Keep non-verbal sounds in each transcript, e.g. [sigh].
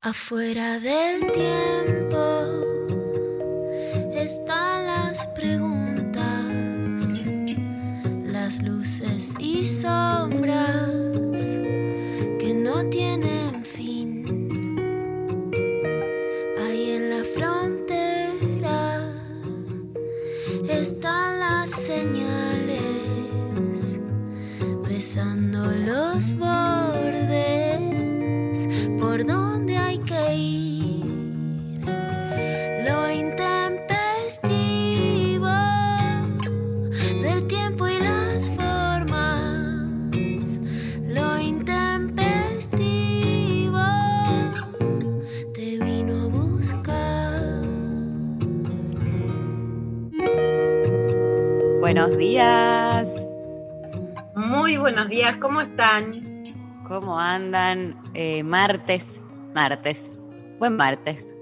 Afuera del tiempo están las preguntas, las luces y sombras que no tienen Buenos días, Muy buenos días, ¿cómo están? ¿cómo andan? Eh, martes, martes, buen martes.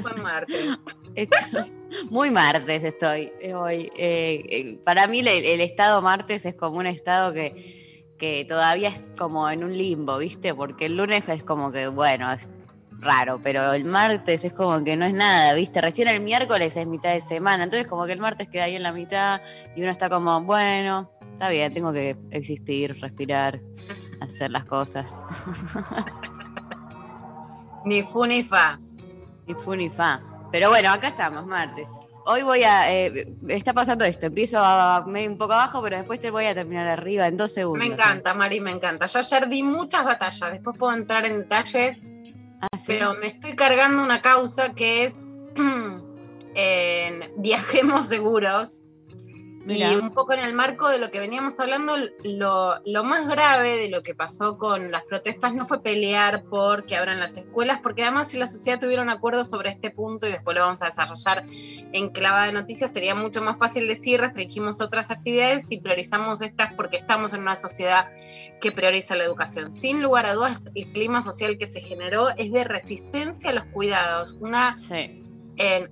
Buen martes. [laughs] Estoy- muy martes estoy hoy. Eh, eh, para mí el, el estado martes es como un estado que, que todavía es como en un limbo, ¿viste? Porque el lunes es como que, bueno, es raro, pero el martes es como que no es nada, ¿viste? Recién el miércoles es mitad de semana, entonces como que el martes queda ahí en la mitad y uno está como, bueno, está bien, tengo que existir, respirar, hacer las cosas. [laughs] Ni fu ni fa. Ni fu ni fa. Pero bueno, acá estamos, martes. Hoy voy a. eh, está pasando esto. Empiezo a, medio un poco abajo, pero después te voy a terminar arriba en dos segundos. Me encanta, Mari, me encanta. Yo ayer di muchas batallas, después puedo entrar en detalles, Ah, ¿sí? pero me estoy cargando una causa que es [clears throat] en Viajemos Seguros. Y un poco en el marco de lo que veníamos hablando, lo, lo más grave de lo que pasó con las protestas no fue pelear por que abran las escuelas, porque además si la sociedad tuviera un acuerdo sobre este punto y después lo vamos a desarrollar en clavada de noticias, sería mucho más fácil decir restringimos otras actividades y priorizamos estas porque estamos en una sociedad que prioriza la educación. Sin lugar a dudas, el clima social que se generó es de resistencia a los cuidados, una Sí.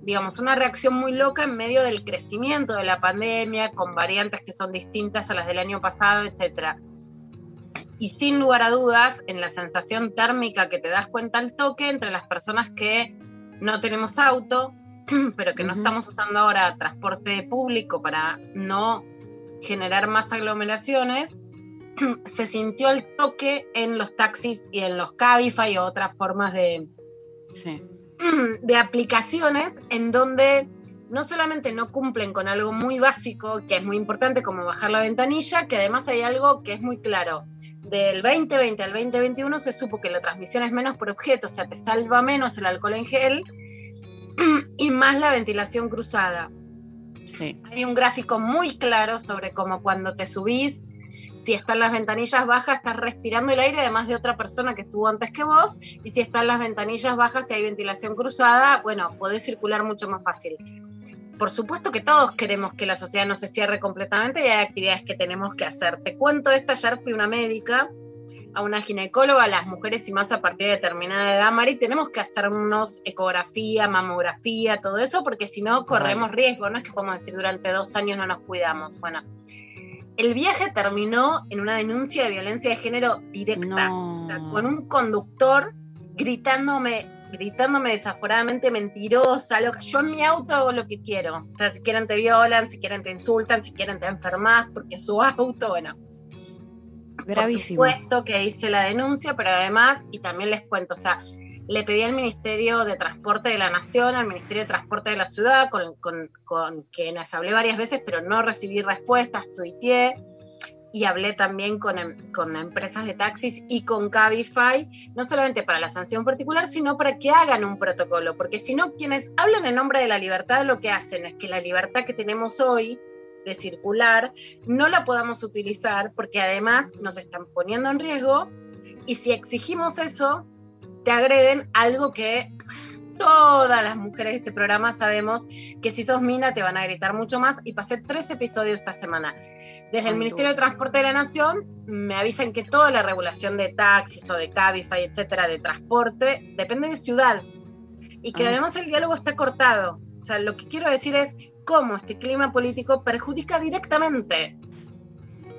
Digamos, una reacción muy loca en medio del crecimiento de la pandemia, con variantes que son distintas a las del año pasado, etc. Y sin lugar a dudas, en la sensación térmica que te das cuenta al toque entre las personas que no tenemos auto, [clears throat] pero que no Ujú. estamos usando ahora transporte público para no generar más aglomeraciones, [clears throat] se sintió el toque en los taxis y en los Cabify y otras formas de, Sí. [clears throat] de aplicaciones en donde no solamente no cumplen con algo muy básico, que es muy importante, como bajar la ventanilla, que además hay algo que es muy claro. Del 2020 al 2021 se supo que la transmisión es menos por objeto, o sea, te salva menos el alcohol en gel [clears throat] y más la ventilación cruzada. Sí. Hay un gráfico muy claro sobre cómo cuando te subís, si están las ventanillas bajas, estás respirando el aire además de otra persona que estuvo antes que vos, y si están las ventanillas bajas y hay ventilación cruzada, bueno, podés circular mucho más fácil. Por supuesto que todos queremos que la sociedad no se cierre completamente y hay actividades que tenemos que hacer. Te cuento esta, ayer fui una médica, a una ginecóloga, a las mujeres y más a partir de determinada edad, Mari, tenemos que hacernos ecografía, mamografía, todo eso, porque si no corremos riesgo, no es que podemos decir durante dos años no nos cuidamos. Bueno, el viaje terminó en una denuncia de violencia de género directa, No. o sea, con un conductor gritándome, gritándome desaforadamente mentirosa, lo que yo en mi auto hago lo que quiero. O sea, si quieren te violan, si quieren te insultan, si quieren te enfermas, porque su auto, bueno. Gravísimo. Por supuesto que hice la denuncia, pero además, y también les cuento, o sea, le pedí al Ministerio de Transporte de la Nación, al Ministerio de Transporte de la Ciudad, con, con, con quienes hablé varias veces, pero no recibí respuestas, tuiteé, y hablé también con, em- con empresas de taxis y con Cabify, no solamente para la sanción particular, sino para que hagan un protocolo, porque si no, quienes hablan en nombre de la libertad lo que hacen es que la libertad que tenemos hoy de circular no la podamos utilizar porque además nos están poniendo en riesgo y si exigimos eso, te agreden algo que todas las mujeres de este programa sabemos que si sos mina te van a gritar mucho más y pasé tres episodios esta semana. Desde el Ministerio de. Transporte de la Nación me avisan que toda la regulación de taxis o de Cabify, etcétera, de transporte, depende de ciudad. Y que además el diálogo está cortado. O sea, lo que quiero decir es cómo este clima político perjudica directamente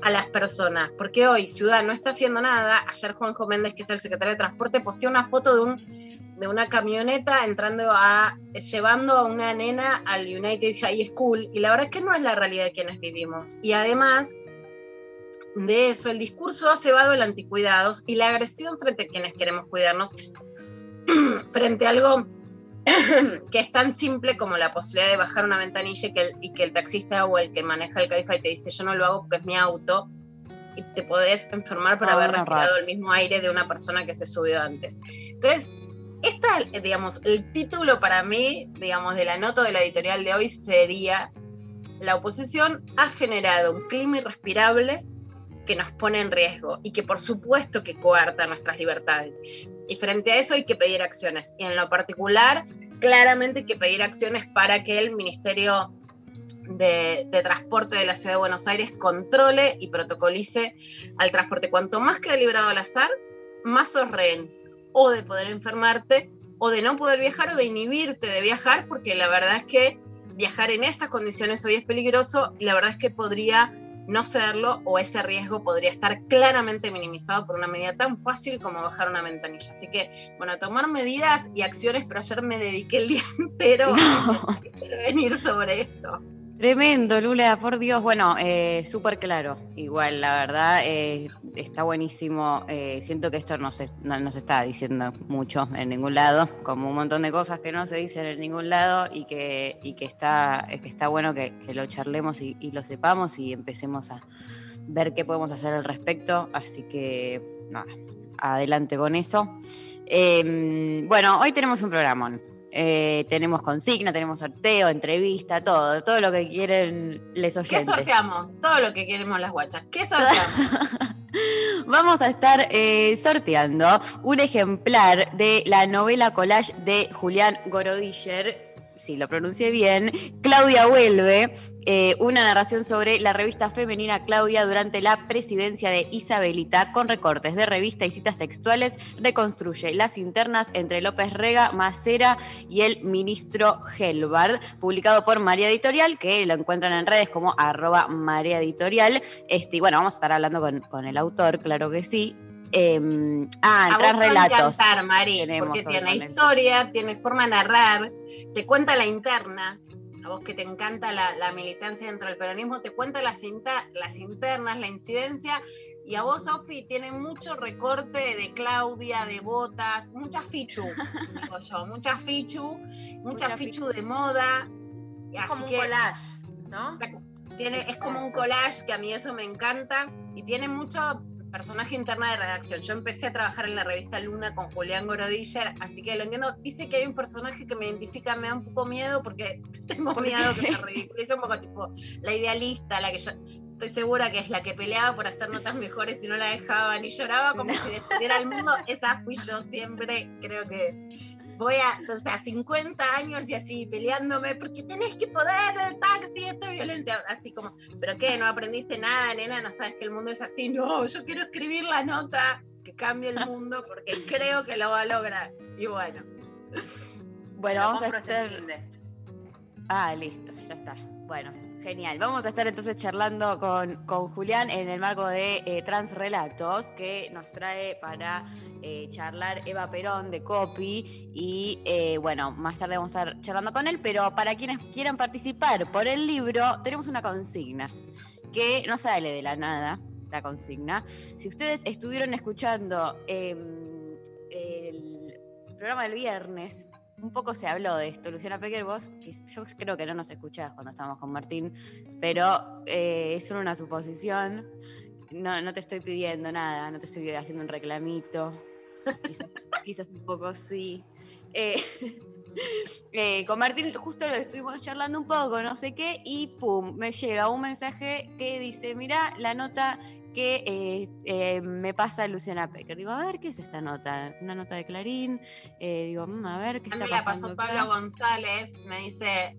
a las personas. Porque hoy Ciudad no está haciendo nada. Ayer Juanjo Méndez, que es el secretario de Transporte, posteó una foto de un de una camioneta entrando a, llevando a una nena al United High School, y la verdad es que no es la realidad de quienes vivimos. Y además de eso, el discurso ha cebado el anticuidados y la agresión frente a quienes queremos cuidarnos, [clears throat] frente a algo [coughs] que es tan simple como la posibilidad de bajar una ventanilla y que, el, y que el taxista o el que maneja el Cabify te dice yo no lo hago porque es mi auto y te podés enfermar por Ah, haber respirado el mismo aire de una persona que se subió antes. Entonces, esta, digamos, el título para mí, digamos, de la nota de la editorial de hoy sería la oposición ha generado un clima irrespirable que nos pone en riesgo y que por supuesto que coarta nuestras libertades. Y frente a eso hay que pedir acciones. Y en lo particular, claramente hay que pedir acciones para que el Ministerio de, Transporte de la Ciudad de Buenos Aires controle y protocolice al transporte. Cuanto más quede librado al azar, más sos rehén o de poder enfermarte o de no poder viajar o de inhibirte de viajar, porque la verdad es que viajar en estas condiciones hoy es peligroso y la verdad es que podría no serlo o ese riesgo podría estar claramente minimizado por una medida tan fácil como bajar una ventanilla. Así que, bueno, tomar medidas y acciones, pero ayer me dediqué el día [laughs] entero a [laughs] venir sobre esto. Tremendo, Lula, por Dios. Bueno, eh, súper claro. Igual, la verdad, eh, está buenísimo. Eh, siento que esto no se, no, se está diciendo mucho en ningún lado, como un montón de cosas que no se dicen en ningún lado y que, y que, está, que está bueno que, lo charlemos y, y lo sepamos y empecemos a ver qué podemos hacer al respecto. Así que, nada, adelante con eso. Eh, bueno, hoy tenemos un programón. Eh, tenemos consigna, tenemos sorteo, entrevista, todo, todo lo que quieren les ¿Qué oyentes. sorteamos? Todo lo que queremos las guachas. ¿Qué sorteamos? [laughs] Vamos a estar eh, sorteando un ejemplar de la novela collage de Julián Gorodiller, si lo pronuncié bien, Claudia Vuelve, eh, una narración sobre la revista femenina Claudia durante la presidencia de Isabelita, con recortes de revista y citas textuales, reconstruye las internas entre López Rega, Macera y el ministro Helbard, publicado por María Editorial, que lo encuentran en redes como arroba María Editorial. Este, y bueno, vamos a estar hablando con el autor, claro que sí. Eh, ah, a relatos. encantar, Mari, porque tiene historia, tiene forma de narrar, te cuenta la interna. A vos que te encanta la, la militancia dentro del peronismo, te cuenta las, inta- las internas, la incidencia. Y a vos, Sofi, tiene mucho recorte de Claudia, de botas, mucha fichu, [laughs] digo yo, mucha fichu, mucha Mucha fichu de moda. Es Así como un que collage, ¿no? tiene, es como un collage que a mí eso me encanta y tiene mucho personaje interna de redacción. Yo empecé a trabajar en la revista Luna con Julián Gorodiller, así que lo entiendo. Dice que hay un personaje que me identifica, me da un poco miedo porque [laughs] tengo ¿Por miedo que se ridiculice un poco, tipo, la idealista, la que yo estoy segura que es la que peleaba por hacer notas mejores y no la dejaban y lloraba como si destruyera el mundo. Esa fui yo siempre, creo que voy a, o sea, 50 años y así peleándome, porque tenés que poder el taxi, esto es violencia, así como, ¿pero qué? ¿No aprendiste nada, nena? ¿No sabes que el mundo es así? No, yo quiero escribir la nota que cambie el mundo porque creo que lo va a lograr. Y bueno, Bueno, vamos a estar. Ah, listo, ya está. Bueno, genial. Vamos a estar entonces charlando con, con Julián en el marco de eh, Transrelatos, que nos trae para eh, charlar Eva Perón de Copy. Y eh, bueno, más tarde vamos a estar charlando con él, pero para quienes quieran participar por el libro, tenemos una consigna que no sale de la nada, la consigna. Si ustedes estuvieron escuchando em, el programa del viernes, un poco se habló de esto. Luciana Pecker, vos, yo creo que no nos escuchabas cuando estábamos con Martín, pero eh, es solo una suposición. No, no te estoy pidiendo nada, no te estoy haciendo un reclamito. Quizás, [laughs] quizás un poco sí. Eh, [laughs] eh, con Martín justo lo estuvimos charlando un poco, no sé qué, y pum, me llega un mensaje que dice, mira la nota que eh, eh, me pasa Luciana Pecker. Digo, a ver, ¿qué es esta nota? Una nota de Clarín. Eh, digo, "Mm, a ver, ¿qué a está mí la pasando pasó acá?". Pablo González, me dice,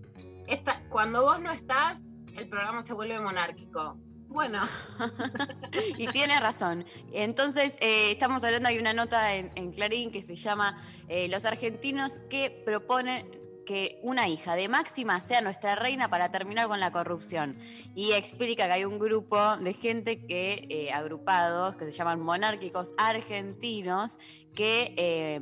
Esta, cuando vos no estás, el programa se vuelve monárquico. Bueno, [laughs] y tiene razón. Entonces, eh, estamos hablando, hay una nota en, en Clarín que se llama eh, Los argentinos que proponen que una hija de Máxima sea nuestra reina para terminar con la corrupción. Y explica que hay un grupo de gente que, eh, agrupados, que se llaman monárquicos argentinos, que eh,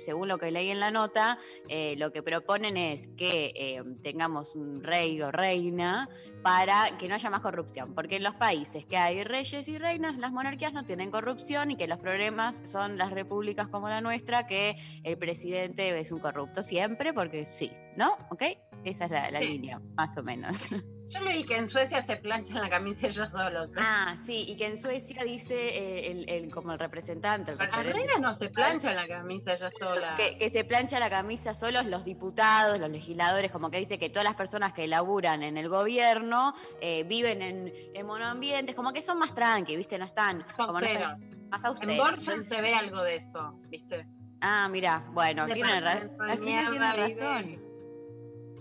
según lo que leí en la nota, eh, lo que proponen es que eh, tengamos un rey o reina para que no haya más corrupción, porque en los países que hay reyes y reinas, las monarquías no tienen corrupción y que los problemas son las repúblicas como la nuestra, que el presidente es un corrupto siempre, porque sí, ¿no? ¿Ok? Esa es la, la Sí. línea, más o menos. [laughs] Yo leí que en Suecia se planchan la camisa ellos solos. Ah, sí, y que en Suecia dice eh, el, el- como el representante, el Pero referente, no se planchan la camisa ellas solas. que, que se plancha la camisa solos los diputados, los legisladores, como que dice que todas las personas que laburan en el gobierno eh, viven en, en monoambientes, como que son más tranqui, ¿viste? No están no están- Austeros. más En austeros. Borja Entonces- se ve algo de eso, ¿viste? Ah, mira, bueno, tiene razón.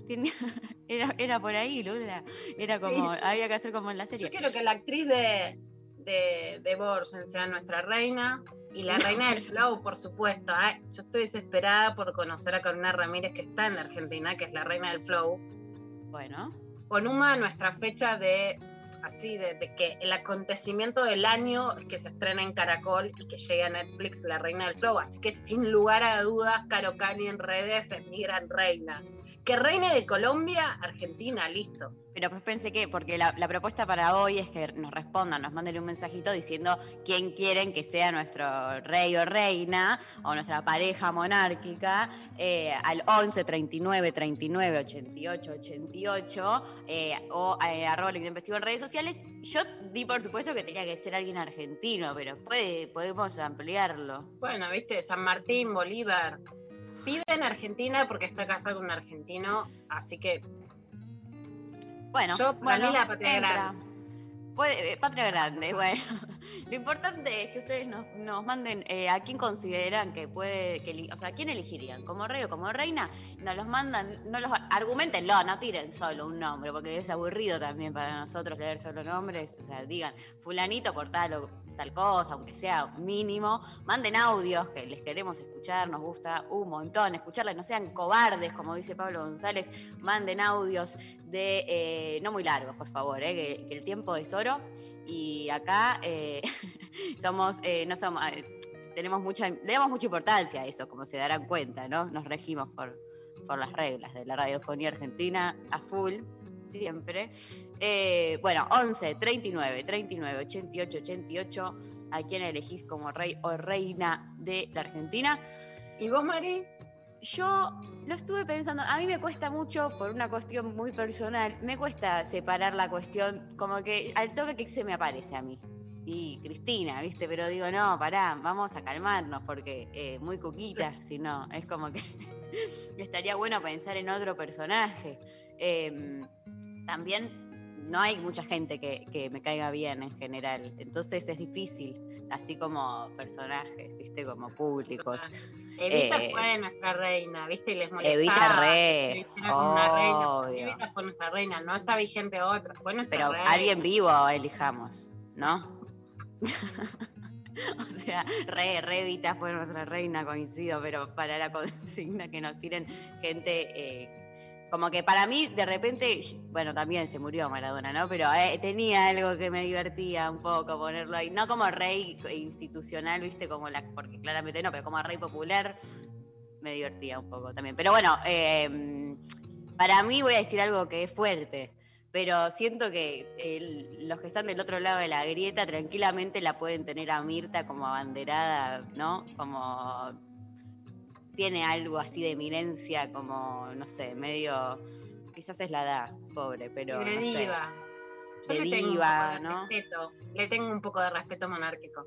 Tiene- era, era por ahí, Lula. Era como, había que hacer como en la Yo serie. quiero que la actriz de, de, de Borgen sea nuestra reina y la reina del flow, por supuesto. Ay, yo estoy desesperada por conocer a Corina Ramírez, que está en Argentina, que es la reina del flow. Bueno, Con una nuestra fecha de así de, de que el acontecimiento del año es que se estrena en Caracol y que llegue a Netflix La Reina del Flow. Así que sin lugar a dudas, Caro Cani en redes es mi gran reina. Que reine de Colombia, Argentina, listo. Pero pues pensé que, porque la, la propuesta para hoy es que nos respondan, nos manden un mensajito diciendo quién quieren que sea nuestro rey o reina o nuestra pareja monárquica eh, al 11 39 39 88 88 eh, o eh, arroba Investigo en redes sociales. Yo di por supuesto que tenía que ser alguien argentino, pero puede, podemos ampliarlo. Bueno, viste, San Martín, Bolívar. Vive en Argentina porque está casado con un argentino, así que Bueno, Yo, para bueno, mí, la patria entra. grande. Puede, eh, patria grande, bueno. [laughs] Lo importante es que ustedes nos, nos manden eh, a quién consideran que puede, que, o sea, quién elegirían, como rey o como reina. Nos los mandan, no los argumentenlo, no tiren solo un nombre, porque es aburrido también para nosotros leer solo nombres. O sea, digan, fulanito por tal cosa, aunque sea mínimo. Manden audios que les queremos escuchar, nos gusta un montón escucharles, no sean cobardes, como dice Pablo González. Manden audios de, eh, no muy largos, por favor, eh, que, el tiempo es oro. Y acá eh, [laughs] somos, no somos, tenemos mucha, le damos mucha importancia a eso, como se darán cuenta, ¿no? Nos regimos por, por las reglas de la radiofonía argentina a full, siempre. Eh, bueno, 11, 39, 39, 88, 88, a quién elegís como rey o reina de la Argentina. ¿y vos, Mari? Yo lo estuve pensando, a mí me cuesta mucho por una cuestión muy personal, me cuesta separar la cuestión, como que al toque que se me aparece a mí. Y Cristina, ¿viste? Pero digo, no, pará, vamos a calmarnos porque eh, muy cuquita, si no, es como que [laughs] estaría bueno pensar en otro personaje. Eh, también no hay mucha gente que, que me caiga bien en general, entonces es difícil, así como personajes, ¿viste? Como públicos. Evita Eh, fue nuestra reina, ¿viste? Y les molestaba. Evita re, una reina. Evita fue nuestra reina, no está vigente pero fue nuestra Pero reina. alguien vivo elijamos, ¿no? [laughs] o sea, re, re Evita fue nuestra reina, coincido, pero para la consigna que nos tiren gente, eh, como que para mí de repente, bueno, también se murió Maradona, ¿no? Pero eh, tenía algo que me divertía un poco ponerlo ahí, no como rey institucional, viste, como la, porque claramente no, pero como rey popular me divertía un poco también. Pero bueno, eh, para mí voy a decir algo que es fuerte pero siento que los que están del otro lado de la grieta tranquilamente la pueden tener a Mirta como abanderada, ¿no? Como tiene algo así de eminencia, como, no sé, medio, quizás es la edad, pobre, pero de no sé. diva. Yo De le tengo diva, un poco de ¿no? respeto. Le tengo un poco de respeto monárquico.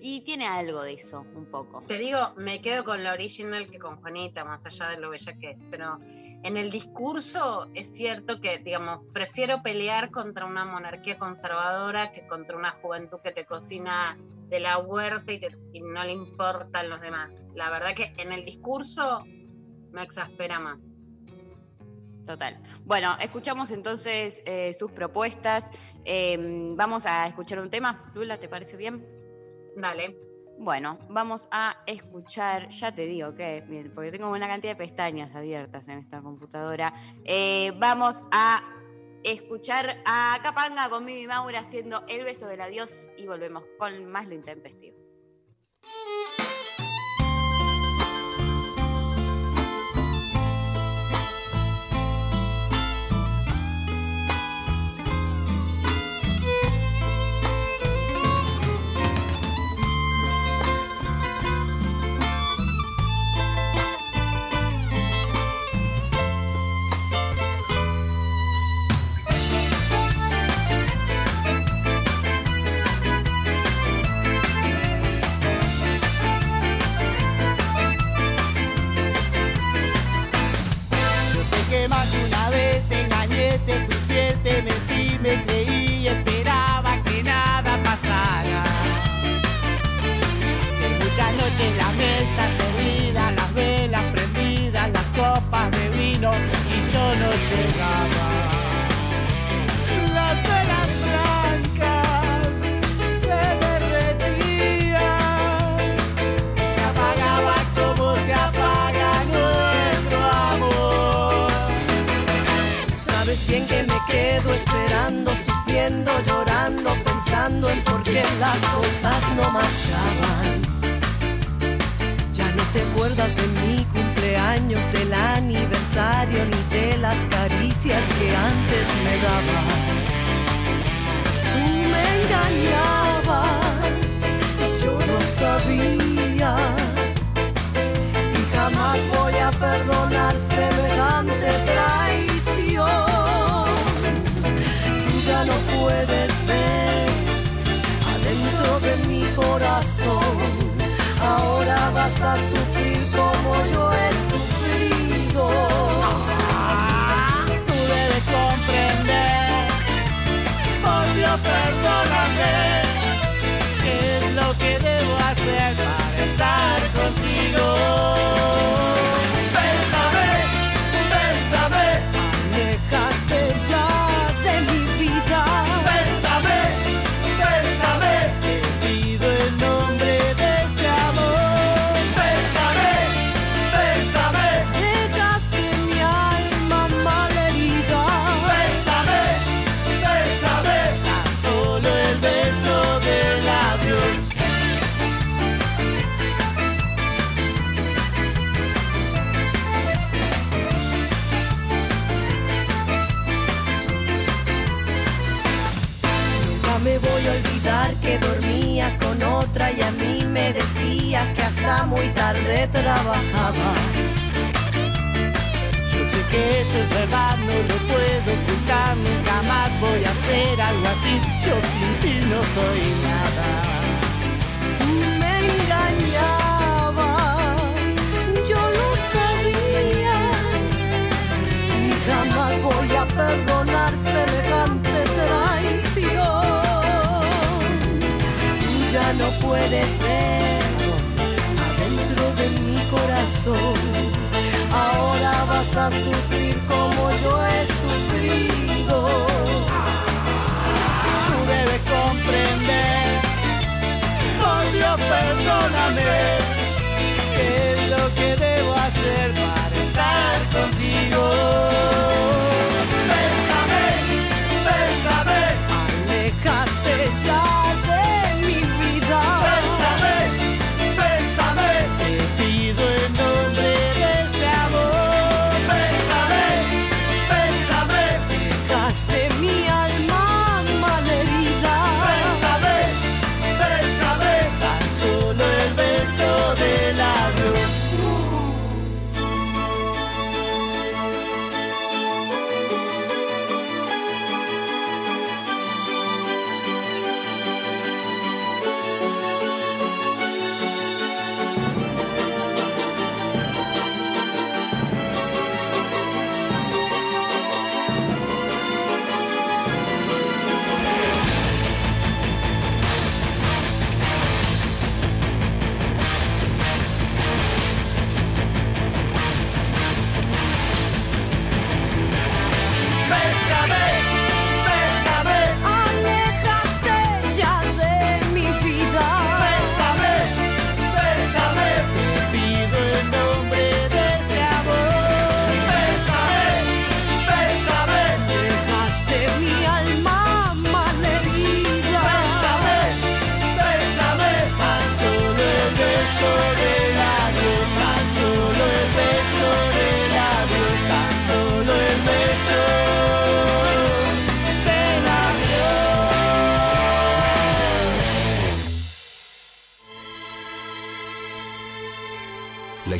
Y tiene algo de eso, un poco. Te digo, me quedo con la original que con Juanita, más allá de lo bella que es, pero en el discurso es cierto que, digamos, prefiero pelear contra una monarquía conservadora que contra una juventud que te cocina de la huerta y, te- y no le importan los demás. La verdad que en el discurso me exaspera más. Total. Bueno, escuchamos entonces eh, sus propuestas. Eh, vamos a escuchar un tema. Lula, ¿te parece bien? Dale. Bueno, vamos a escuchar, ya te digo que, porque tengo una cantidad de pestañas abiertas en esta computadora. Eh, vamos a escuchar a Capanga con Mimi Maura haciendo El beso del adiós y volvemos con más lo intempestivo. make pensando en por qué las cosas no marchaban. Ya no te acuerdas de mi cumpleaños, del aniversario, ni de las caricias que antes me dabas. Tú me engañabas, yo no sabía. Y jamás voy a perdonar semejante traición. Tú ya no puedes de mi corazón. Ahora vas a sufrir como yo he sufrido. Tú debes comprender, por Dios perdóname, qué es lo que debo hacer para estar contigo. Muy tarde trabajabas. Yo sé que eso es verdad, no lo puedo ocultar, nunca más voy a hacer algo así. Yo sin ti no soy nada. Tú me engañabas, yo lo sabía. Y jamás voy a perdonar semejante traición. Tú ya no puedes ver corazón. Ahora vas a sufrir como yo he sufrido. Tú debes comprender, por Dios perdóname, qué es lo que debo hacer para estar contigo.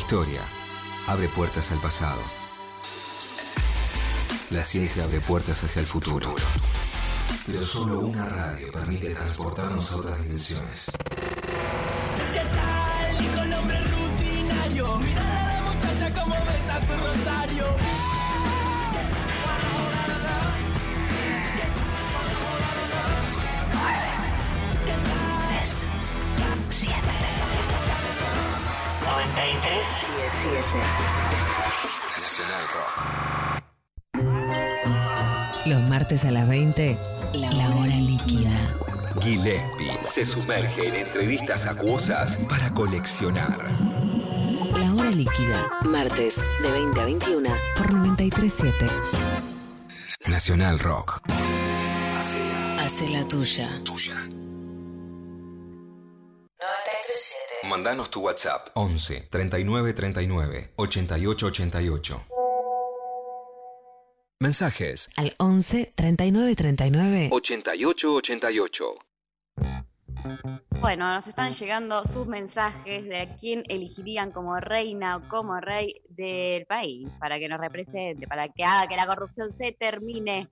Historia abre puertas al pasado. La ciencia abre puertas hacia el futuro. Pero solo una radio permite transportarnos a otras dimensiones. Nacional Rock. Los martes a las 20, la hora líquida. Gillespie se sumerge en entrevistas acuosas para coleccionar. La hora líquida. Martes de 20 a 21 por 937. Nacional Rock. Hace la tuya. Tuya. Mandanos tu WhatsApp 11 39 39 88 88. Mensajes Al 11 39 39. 88 88. Bueno, nos están llegando sus mensajes de a quién elegirían como reina o como rey del país para que nos represente, para que haga que la corrupción se termine,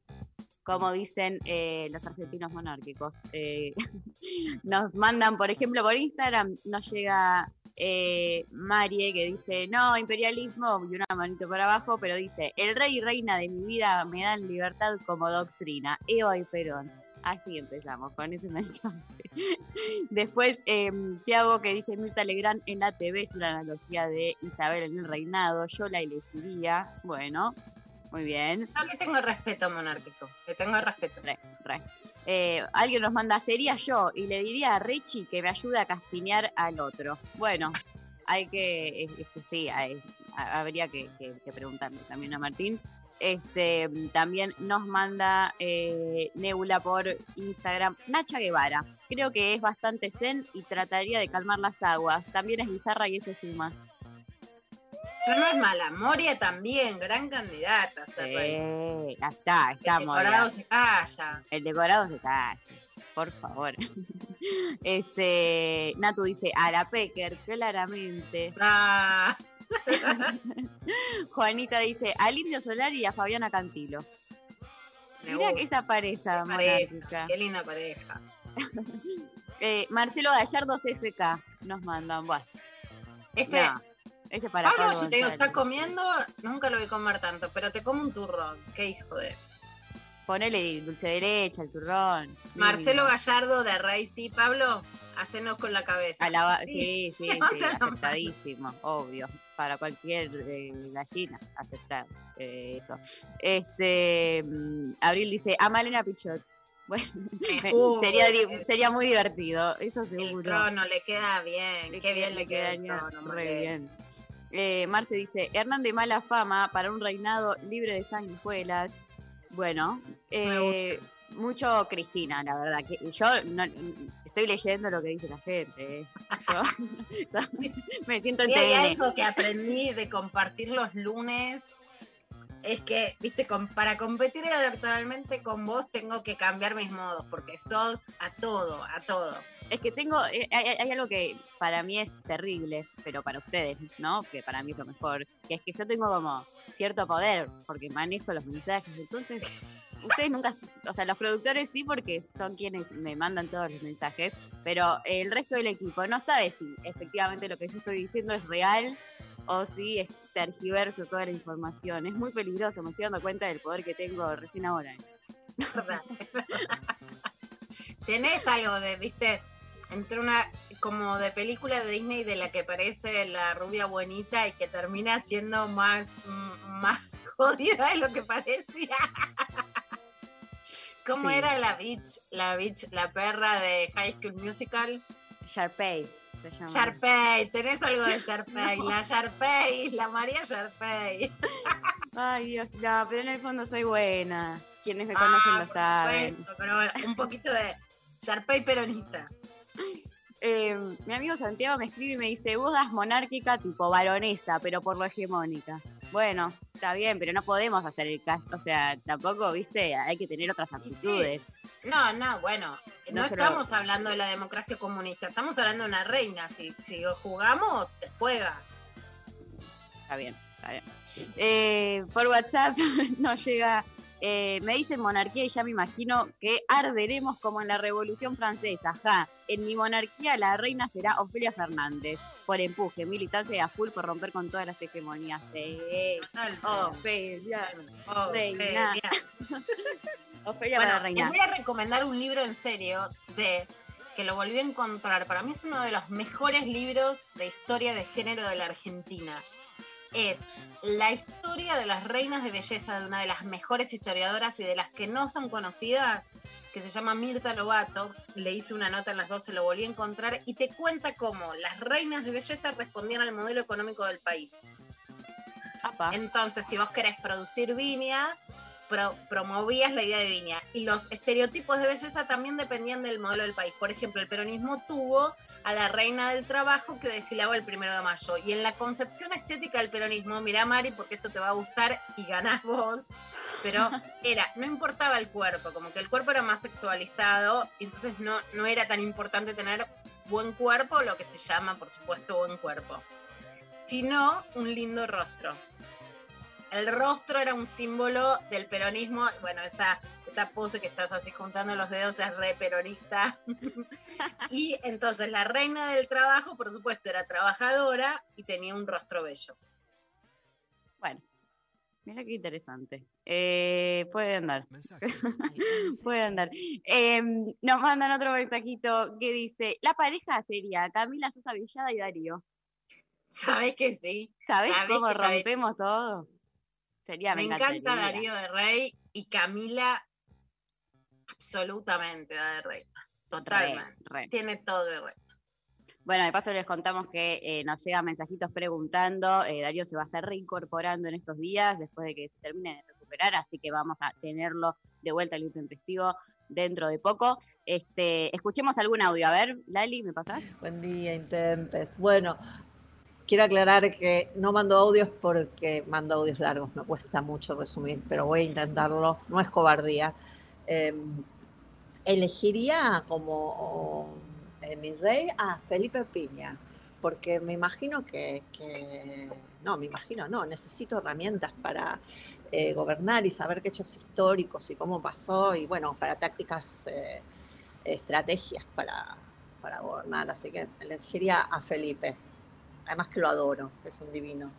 como dicen eh, los argentinos monárquicos. Eh, [laughs] nos mandan, por ejemplo, por Instagram, nos llega eh, Marie que dice, no, imperialismo, y una manito por abajo, pero dice, el rey y reina de mi vida me dan libertad como doctrina, Eva y Perón. Así empezamos con ese [laughs] mensaje. Después, eh, Tiago que dice Mirta Legrand en la TV es una analogía de Isabel en el reinado. Yo la elegiría. Bueno, muy bien. No, le tengo respeto monárquico. Le tengo respeto. Re, re. Eh, alguien nos manda, sería yo, y le diría a Richie que me ayude a castinear al otro. Bueno, hay que, es- es que sí, hay- ha- habría que, que- que preguntarle también a Martín. Este, también nos manda eh, Nebula por Instagram, Nacha Guevara. Creo que es bastante zen y trataría de calmar las aguas. También es bizarra y eso suma. Pero no es mala. Moria también, gran candidata. reina. Eh, ya está, El estamos. decorado se calla. El decorado se calle, por favor. [laughs] Este, Natu dice a la Pecker, claramente. Ah, [laughs] Juanita dice al Indio Solar y a Fabiana Cantilo. Mira que esa pareja Qué monárquica. Qué linda pareja. [laughs] Eh, Marcelo Gallardo CFK nos mandan. Bueno, Este, no, ese para Pablo, Pablo si te digo, está comiendo, nunca lo vi comer tanto, pero te come un turrón. Qué hijo de. Ponele dulce de leche, el turrón. Marcelo. Gallardo de Rey, sí, Pablo, hacenos con la cabeza. Alaba- Sí. sí, [laughs] sí, sí, la aceptadísimo, obvio. Para cualquier eh, gallina, aceptar eh, eso. Este, mm, Abril dice, a Malena Pichot. [laughs] Bueno, Uh, sería, el- sería muy divertido, eso El seguro. trono le queda bien. Le Qué queda- bien le queda el quedaría trono. re bien. Eh, Marce dice, Hernán de mala fama para un reinado libre de sanguijuelas. Bueno, eh, mucho Cristina, la verdad. que Yo no- estoy leyendo lo que dice la gente. eh. [laughs] Yo- [laughs] me siento en Y hay algo que aprendí de compartir los lunes. Es que, viste, con- para competir electoralmente con vos tengo que cambiar mis modos, porque sos a todo, a todo. Es que tengo, eh, hay, hay algo que para mí es terrible, pero para ustedes, ¿no? Que para mí es lo mejor, que es que yo tengo como cierto poder, porque manejo los mensajes, entonces [laughs] ustedes nunca, o sea, los productores sí, porque son quienes me mandan todos los mensajes, pero el resto del equipo no sabe si efectivamente lo que yo estoy diciendo es real o si es tergiverso toda la información. Es muy peligroso, me estoy dando cuenta del poder que tengo recién ahora. [laughs] Tenés algo de, viste, entre una como de película de Disney de la que parece la rubia bonita y que termina siendo más, mm, más [laughs] jodida de lo que parecía. ¿Cómo Sí. era la bitch, la bitch, la perra de High School Musical? Sharpay se llama. Sharpay, tenés algo de [laughs] Sharpay, la Sharpay, la María Sharpay. Ay, Dios, no, pero en el fondo soy buena. Quienes me conocen Ah, lo por saben. supuesto, pero bueno, un poquito de Sharpay peronista. Eh, mi amigo Santiago me escribe y me dice, vos das monárquica tipo baronesa, pero por lo hegemónica. Bueno, está bien, pero no podemos hacer el caso. O sea, tampoco, viste, hay que tener otras aptitudes. No, no, bueno, no, estamos hablando de la democracia comunista, estamos hablando de una reina. Si, si jugamos, te juega. Está bien, está bien. Eh, por WhatsApp [laughs] nos llega, eh, me dicen monarquía y ya me imagino que arderemos como en la Revolución Francesa. Ja, en mi monarquía la reina será Ofelia Fernández. Por empuje, militancia y a full por romper con todas las hegemonías. Sí. Ofelia, Oh, reina. [laughs] Ofelia Bueno, para les reinar. voy a recomendar un libro en serio de que lo volví a encontrar. Para mí es uno de los mejores libros de historia de género de la Argentina. es la historia de las reinas de belleza de una de las mejores historiadoras y de las que no son conocidas, que se llama Mirta Lobato. Le hice una nota en las dos, se lo volví a encontrar y te cuenta cómo las reinas de belleza respondían al modelo económico del país. Apa. Entonces, si vos querés producir viña, pro- promovías la idea de viña. Y los estereotipos de belleza también dependían del modelo del país. Por ejemplo, el peronismo tuvo a la reina del trabajo que desfilaba el primero de mayo. Y en la concepción estética del peronismo, mirá Mari, porque esto te va a gustar y ganás vos, pero [laughs] era, no importaba el cuerpo, como que el cuerpo era más sexualizado, y entonces no, no era tan importante tener buen cuerpo, lo que se llama, por supuesto, buen cuerpo, sino un lindo rostro. El rostro era un símbolo del peronismo, bueno, esa, esa pose que estás así juntando los dedos es re peronista. [laughs] y entonces la reina del trabajo, por supuesto, era trabajadora y tenía un rostro bello. Bueno, mira qué interesante. Eh, puede andar. [laughs] Puede andar. Eh, nos mandan otro mensajito que dice: La pareja sería Camila Sosa Villada y Darío. ¿Sabes que sí? ¿Sabés Sabés cómo que rompemos todo? Sería, Me me, encanta. Darío de Rey y Camila, absolutamente da de Rey. Re, Totalmente. re. Tiene todo de Rey. Bueno, de paso les contamos que eh, nos llegan mensajitos preguntando. eh, Darío se va a estar reincorporando en estos días después de que se termine de recuperar, así que vamos a tenerlo de vuelta al intempestivo dentro de poco. Este, escuchemos algún audio. A ver, Lali, ¿me pasás? Buen día, Intempes. Bueno, quiero aclarar que no mando audios porque mando audios largos, me cuesta mucho resumir, pero voy a intentarlo, no es cobardía. Eh, elegiría como eh, mi rey a Felipe Piña, porque me imagino que, que- no, me imagino, no, necesito herramientas para eh, gobernar y saber qué hechos históricos y cómo pasó, y bueno, para tácticas, eh, estrategias para, para gobernar, así que elegiría a Felipe. Además que lo adoro, es un divino.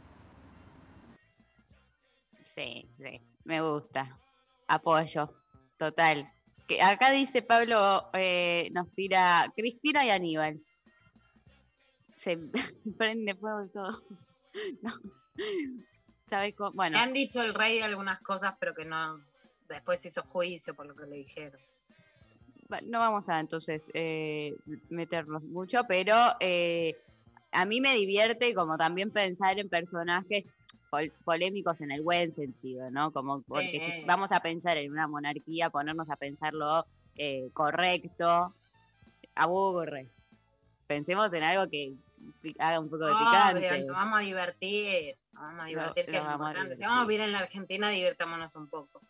Sí, sí, me gusta. Apoyo, total. Que acá dice Pablo, eh, nos tira Cristina y Aníbal. Se [laughs] prende fuego todo. [laughs] No. ¿Sabes cómo? Le Bueno, han dicho el rey algunas cosas, pero que no. Después hizo juicio por lo que le dijeron. no vamos a entonces eh, meternos mucho, pero eh, a mí me divierte como también pensar en personajes pol- polémicos en el buen sentido, ¿no? Como porque si vamos a pensar en una monarquía, ponernos a pensar lo eh, correcto, aburre. Pensemos en algo que haga un poco de picante. nos vamos a divertir. Vamos a divertir, que lo es vamos a importante. Si divertir. vamos a vivir en la Argentina, divirtámonos un poco.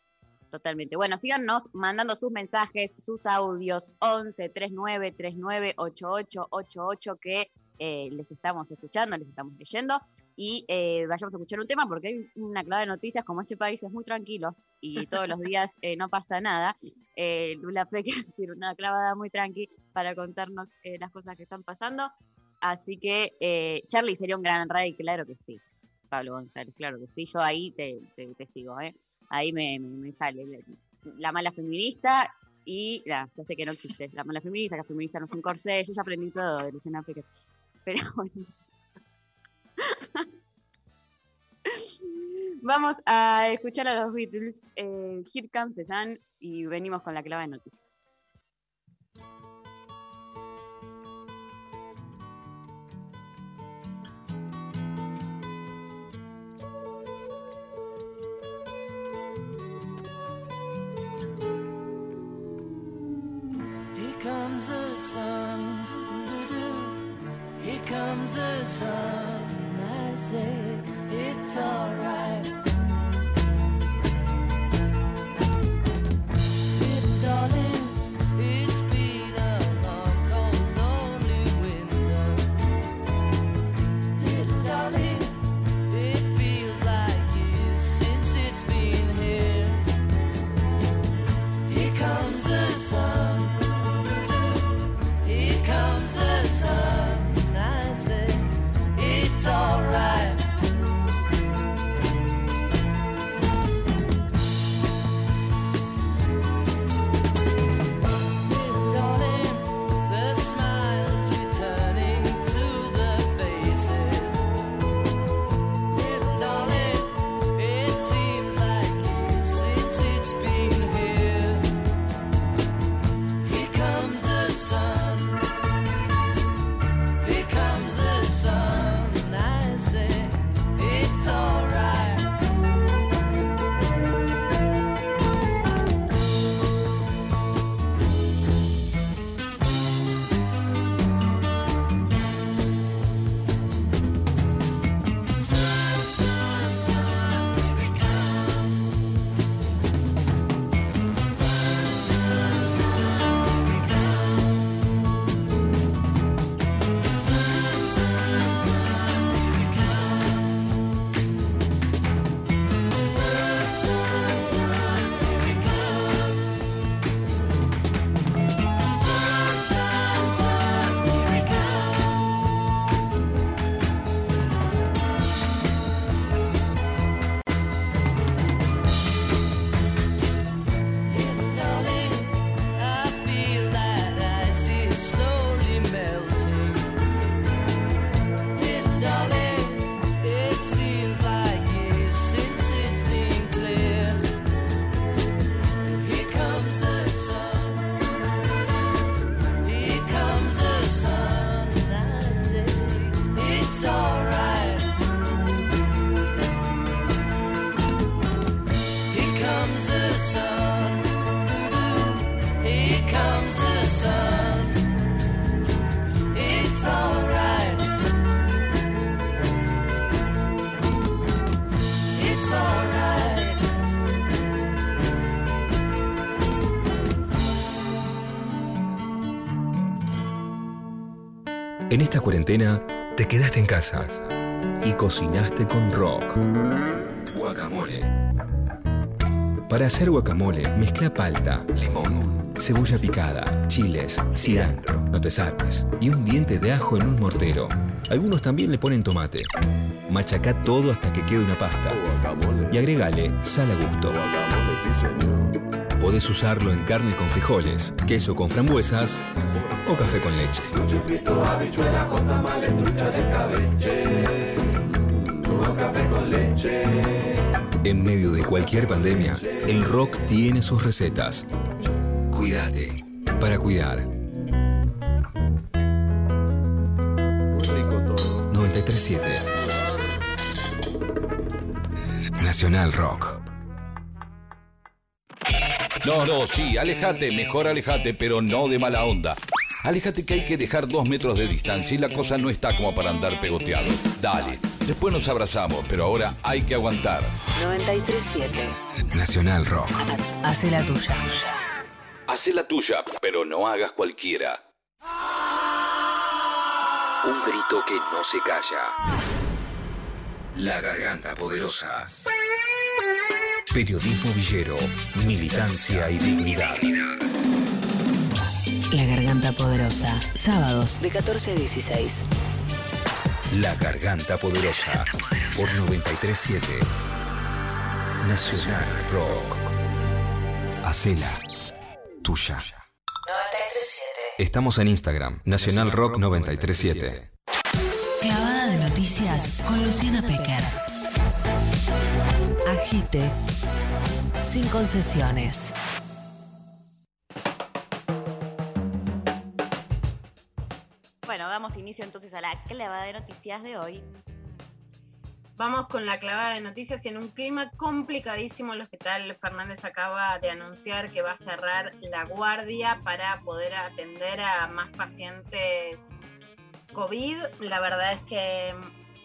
Totalmente. Bueno, síganos mandando sus mensajes, sus audios 11 39 39 88 88 que eh, les estamos escuchando, les estamos leyendo y eh, vayamos a escuchar un tema porque hay una clave de noticias como este país es muy tranquilo y [laughs] todos los días eh, no pasa nada. Eh, Lula [laughs] Peque tiene una clavada muy tranqui para contarnos las cosas que están pasando. Así que eh, Charlie sería un gran rey, claro que sí. Pablo González, claro que sí. Yo ahí te, te- te sigo, ¿eh? ahí me, me- me sale la, la mala feminista y nah, ya sé que no existe la mala feminista, que la feminista no es un corsé, yo ya aprendí todo de Luciana Peque. Pero [laughs] bueno. Vamos a escuchar a los Beatles, eh, Here Comes the Sun, y venimos con la clave de noticias. Cuarentena te quedaste en casa y cocinaste con rock. Guacamole. Para hacer guacamole, mezcla palta, limón, cebolla picada, chiles, cilantro, no te sabes, y un diente de ajo en un mortero. Algunos también le ponen tomate. Machaca todo hasta que quede una pasta. Y agregale sal a gusto. Podés usarlo en carne con frijoles, queso con frambuesas o café con leche. En medio de cualquier pandemia, el rock tiene sus recetas. Cuídate para cuidar. 937 Nacional Rock. No, no, sí, alejate, mejor alejate, pero no de mala onda. Alejate que hay que dejar dos metros de distancia y la cosa no está como para andar pegoteado. Dale, después nos abrazamos, pero ahora hay que aguantar. 937. Nacional Rock. Hace la tuya. Hacé la tuya, pero no hagas cualquiera. Un grito que no se calla. La garganta poderosa. Periodismo villero, militancia y dignidad. La Garganta Poderosa. Sábados de 14 a 16. La garganta poderosa. Por 937. Nacional Rock. Hacela tuya. 937. Estamos en Instagram, Nacional Rock 937. Clavada de noticias con Luciana Pecker. Agite. Sin concesiones. Inicio entonces a la clavada de noticias de hoy. Vamos con la clavada de noticias y en un clima complicadísimo el Hospital Fernández acaba de anunciar que va a cerrar la guardia para poder atender a más pacientes COVID. La verdad es que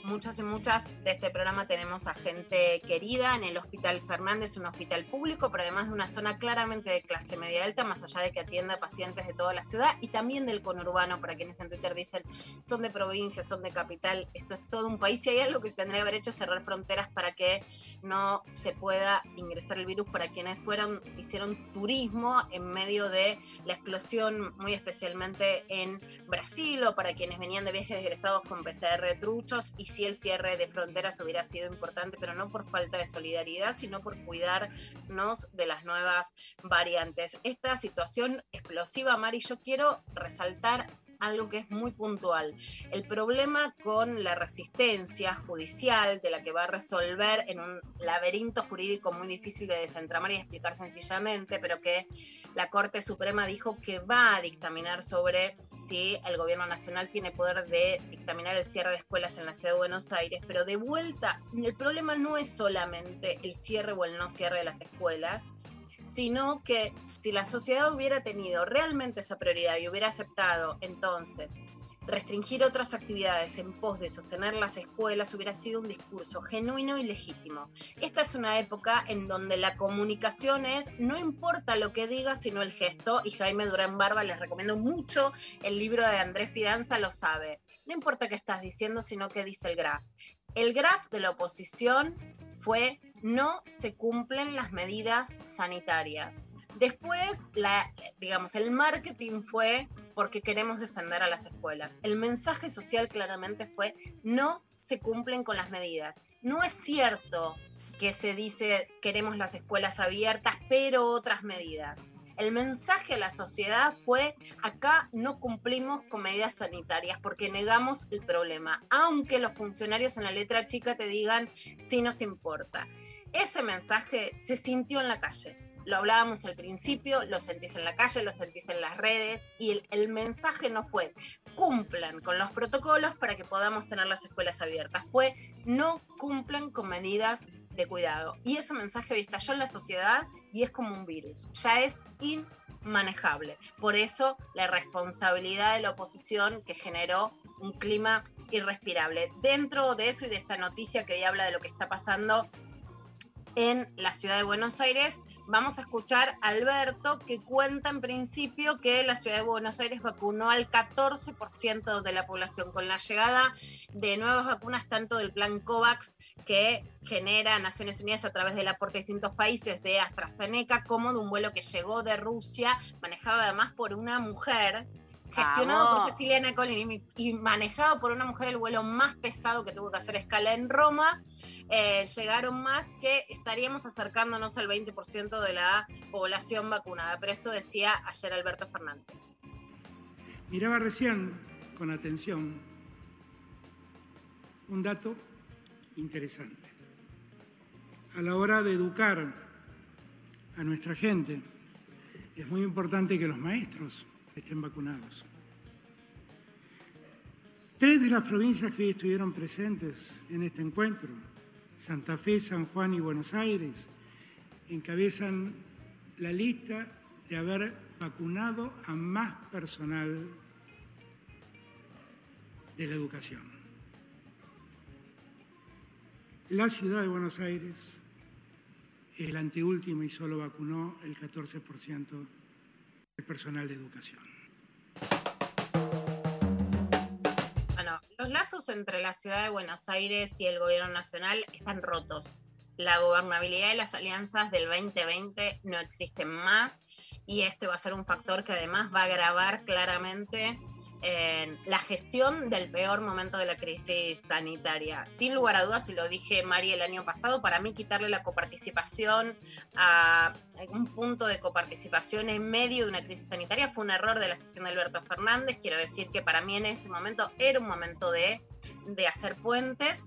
muchos y muchas de este programa tenemos a gente querida en el Hospital Fernández, un hospital público, pero además de una zona claramente de clase media alta, más allá de que atienda pacientes de toda la ciudad y también del conurbano, para quienes en Twitter dicen son de provincia, son de capital, esto es todo un país y hay algo que tendría que haber hecho cerrar fronteras para que no se pueda ingresar el virus para quienes fueron, hicieron turismo en medio de la explosión, muy especialmente en Brasil, o para quienes venían de viajes egresados con PCR truchos y sí el cierre de fronteras hubiera sido importante, pero no por falta de solidaridad, sino por cuidarnos de las nuevas variantes. Esta situación explosiva, Mari, yo quiero resaltar algo que es muy puntual. El problema con la resistencia judicial de la que va a resolver en un laberinto jurídico muy difícil de desentramar y explicar sencillamente, pero que la Corte Suprema dijo que va a dictaminar sobre si el gobierno nacional tiene poder de dictaminar el cierre de escuelas en la ciudad de Buenos Aires, pero de vuelta, el problema no es solamente el cierre o el no cierre de las escuelas, sino que si la sociedad hubiera tenido realmente esa prioridad y hubiera aceptado entonces restringir otras actividades en pos de sostener las escuelas hubiera sido un discurso genuino y legítimo. Esta es una época en donde la comunicación es, no importa lo que diga, sino el gesto, y Jaime Durán Barba les recomiendo mucho el libro de Andrés Fidanza, lo sabe. No importa qué estás diciendo, sino qué dice el graf. El graf de la oposición fue no se cumplen las medidas sanitarias. Después, digamos, el marketing fue porque queremos defender a las escuelas. El mensaje social claramente fue no se cumplen con las medidas. No es cierto que se dice queremos las escuelas abiertas, pero otras medidas. El mensaje a la sociedad fue acá no cumplimos con medidas sanitarias porque negamos el problema, aunque los funcionarios en la letra chica te digan sí nos importa. Ese mensaje se sintió en la calle lo hablábamos al principio, lo sentís en la calle, lo sentís en las redes y el, mensaje no fue cumplan con los protocolos para que podamos tener las escuelas abiertas, fue no cumplan con medidas de cuidado. Y ese mensaje hoy estalló en la sociedad y es como un virus, ya es inmanejable. Por eso la responsabilidad de la oposición que generó un clima irrespirable. Dentro de eso y de esta noticia que hoy habla de lo que está pasando en la ciudad de Buenos Aires, vamos a escuchar a Alberto que cuenta en principio que la ciudad de Buenos Aires vacunó al 14% de la población. Con la llegada de nuevas vacunas tanto del plan COVAX que genera Naciones Unidas a través del aporte de distintos países de AstraZeneca como de un vuelo que llegó de Rusia manejado además por una mujer gestionado por Cecilia Colin y manejado por una mujer el vuelo más pesado que tuvo que hacer escala en Roma, eh, llegaron más que estaríamos acercándonos al 20% de la población vacunada. Pero esto decía ayer Alberto Fernández. Miraba recién con atención un dato interesante. A la hora de educar a nuestra gente, es muy importante que los maestros estén vacunados. Tres de las provincias que hoy estuvieron presentes en este encuentro, Santa Fe, San Juan y Buenos Aires, encabezan la lista de haber vacunado a más personal de la educación. La ciudad de Buenos Aires, el anteúltimo y solo vacunó el 14% del personal de educación. Bueno, los lazos entre la ciudad de Buenos Aires y el gobierno nacional están rotos. La gobernabilidad y las alianzas del 2020 no existen más y este va a ser un factor que además va a agravar claramente la gestión del peor momento de la crisis sanitaria. Sin lugar a dudas, y lo dije Mari el año pasado, para mí quitarle la coparticipación a un punto de coparticipación en medio de una crisis sanitaria fue un error de la gestión de Alberto Fernández. Quiero decir que para mí en ese momento era un momento de, de hacer puentes.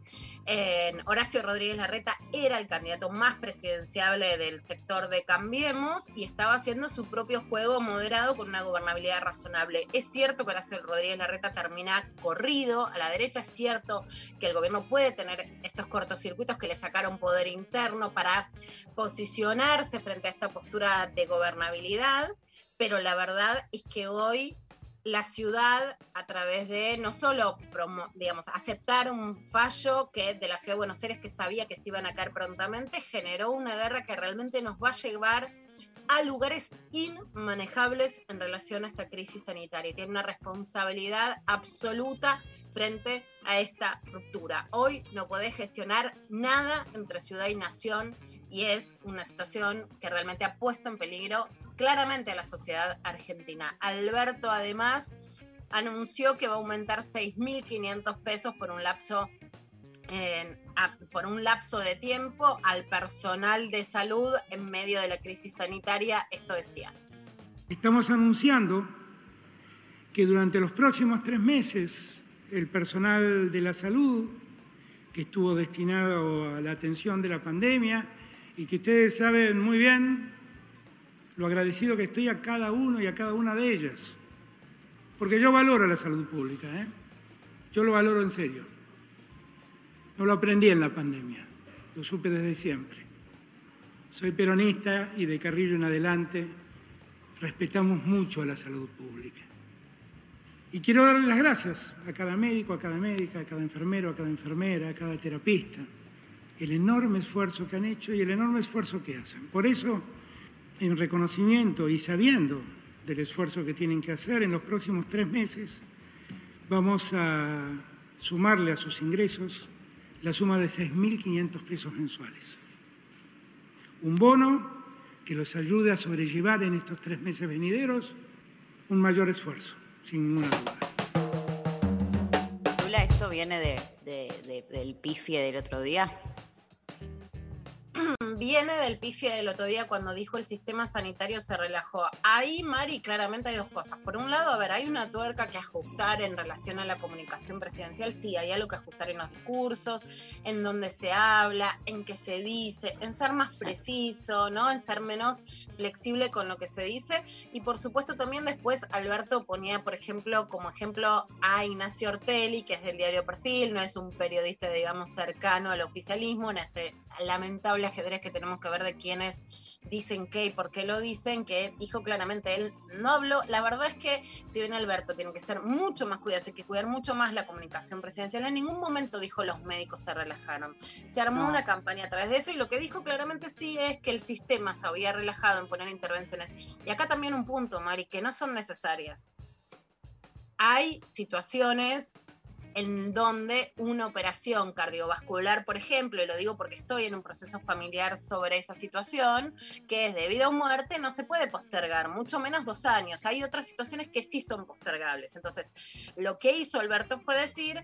Horacio Rodríguez Larreta era el candidato más presidenciable del sector de Cambiemos y estaba haciendo su propio juego moderado con una gobernabilidad razonable. Es cierto que Horacio Rodríguez Larreta termina corrido a la derecha, es cierto que el gobierno puede tener estos cortocircuitos que le sacaron poder interno para posicionarse frente a esta postura de gobernabilidad, pero la verdad es que hoy la ciudad a través de no solo, digamos, aceptar un fallo que de la ciudad de Buenos Aires que sabía que se iban a caer prontamente, generó una guerra que realmente nos va a llevar a lugares inmanejables en relación a esta crisis sanitaria. Tiene una responsabilidad absoluta frente a esta ruptura. Hoy no podés gestionar nada entre ciudad y nación y es una situación que realmente ha puesto en peligro claramente a la sociedad argentina. Alberto además anunció que va a aumentar 6.500 pesos por un lapso por un lapso de tiempo al personal de salud en medio de la crisis sanitaria, esto decía. Estamos anunciando que durante los próximos tres meses el personal de la salud que estuvo destinado a la atención de la pandemia y que ustedes saben muy bien lo agradecido que estoy a cada uno y a cada una de ellas. Porque yo valoro la salud pública, ¿eh? yo lo valoro en serio. No lo aprendí en la pandemia, lo supe desde siempre. Soy peronista y de Carrillo en adelante respetamos mucho a la salud pública. Y quiero darle las gracias a cada médico, a cada médica, a cada enfermero, a cada enfermera, a cada terapista, el enorme esfuerzo que han hecho y el enorme esfuerzo que hacen. Por eso en reconocimiento y sabiendo del esfuerzo que tienen que hacer en los próximos tres meses, vamos a sumarle a sus ingresos la suma de 6.500 pesos mensuales. Un bono que los ayude a sobrellevar en estos tres meses venideros un mayor esfuerzo, sin ninguna duda. Lula, ¿esto viene del pifie del otro día? [clears throat] viene del pifie del otro día cuando dijo el sistema sanitario se relajó. Ahí, Mari, claramente hay dos cosas. Por un lado, a ver, hay una tuerca que ajustar en relación a la comunicación presidencial. Sí, hay algo que ajustar en los discursos, en donde se habla, en qué se dice, en ser más preciso, ¿no? En ser menos flexible con lo que se dice. Y por supuesto también después Alberto ponía, por ejemplo, como ejemplo a Ignacio Ortelli, que es del diario Perfil, no es un periodista, digamos, cercano al oficialismo, en este lamentable ajedrez que tenemos que ver de quiénes dicen qué y por qué lo dicen, que dijo claramente él no habló. La verdad es que si bien Alberto tiene que ser mucho más cuidadoso, hay que cuidar mucho más la comunicación presidencial, en ningún momento dijo los médicos se relajaron. Se armó No. una campaña a través de eso y lo que dijo claramente sí es que el sistema se había relajado en poner intervenciones. Y acá también un punto, Mari, que no son necesarias. Hay situaciones en donde una operación cardiovascular, por ejemplo, y lo digo porque estoy en un proceso familiar sobre esa situación, que es debido a muerte, no se puede postergar, mucho menos dos años. Hay otras situaciones que sí son postergables. Entonces, lo que hizo Alberto fue decir,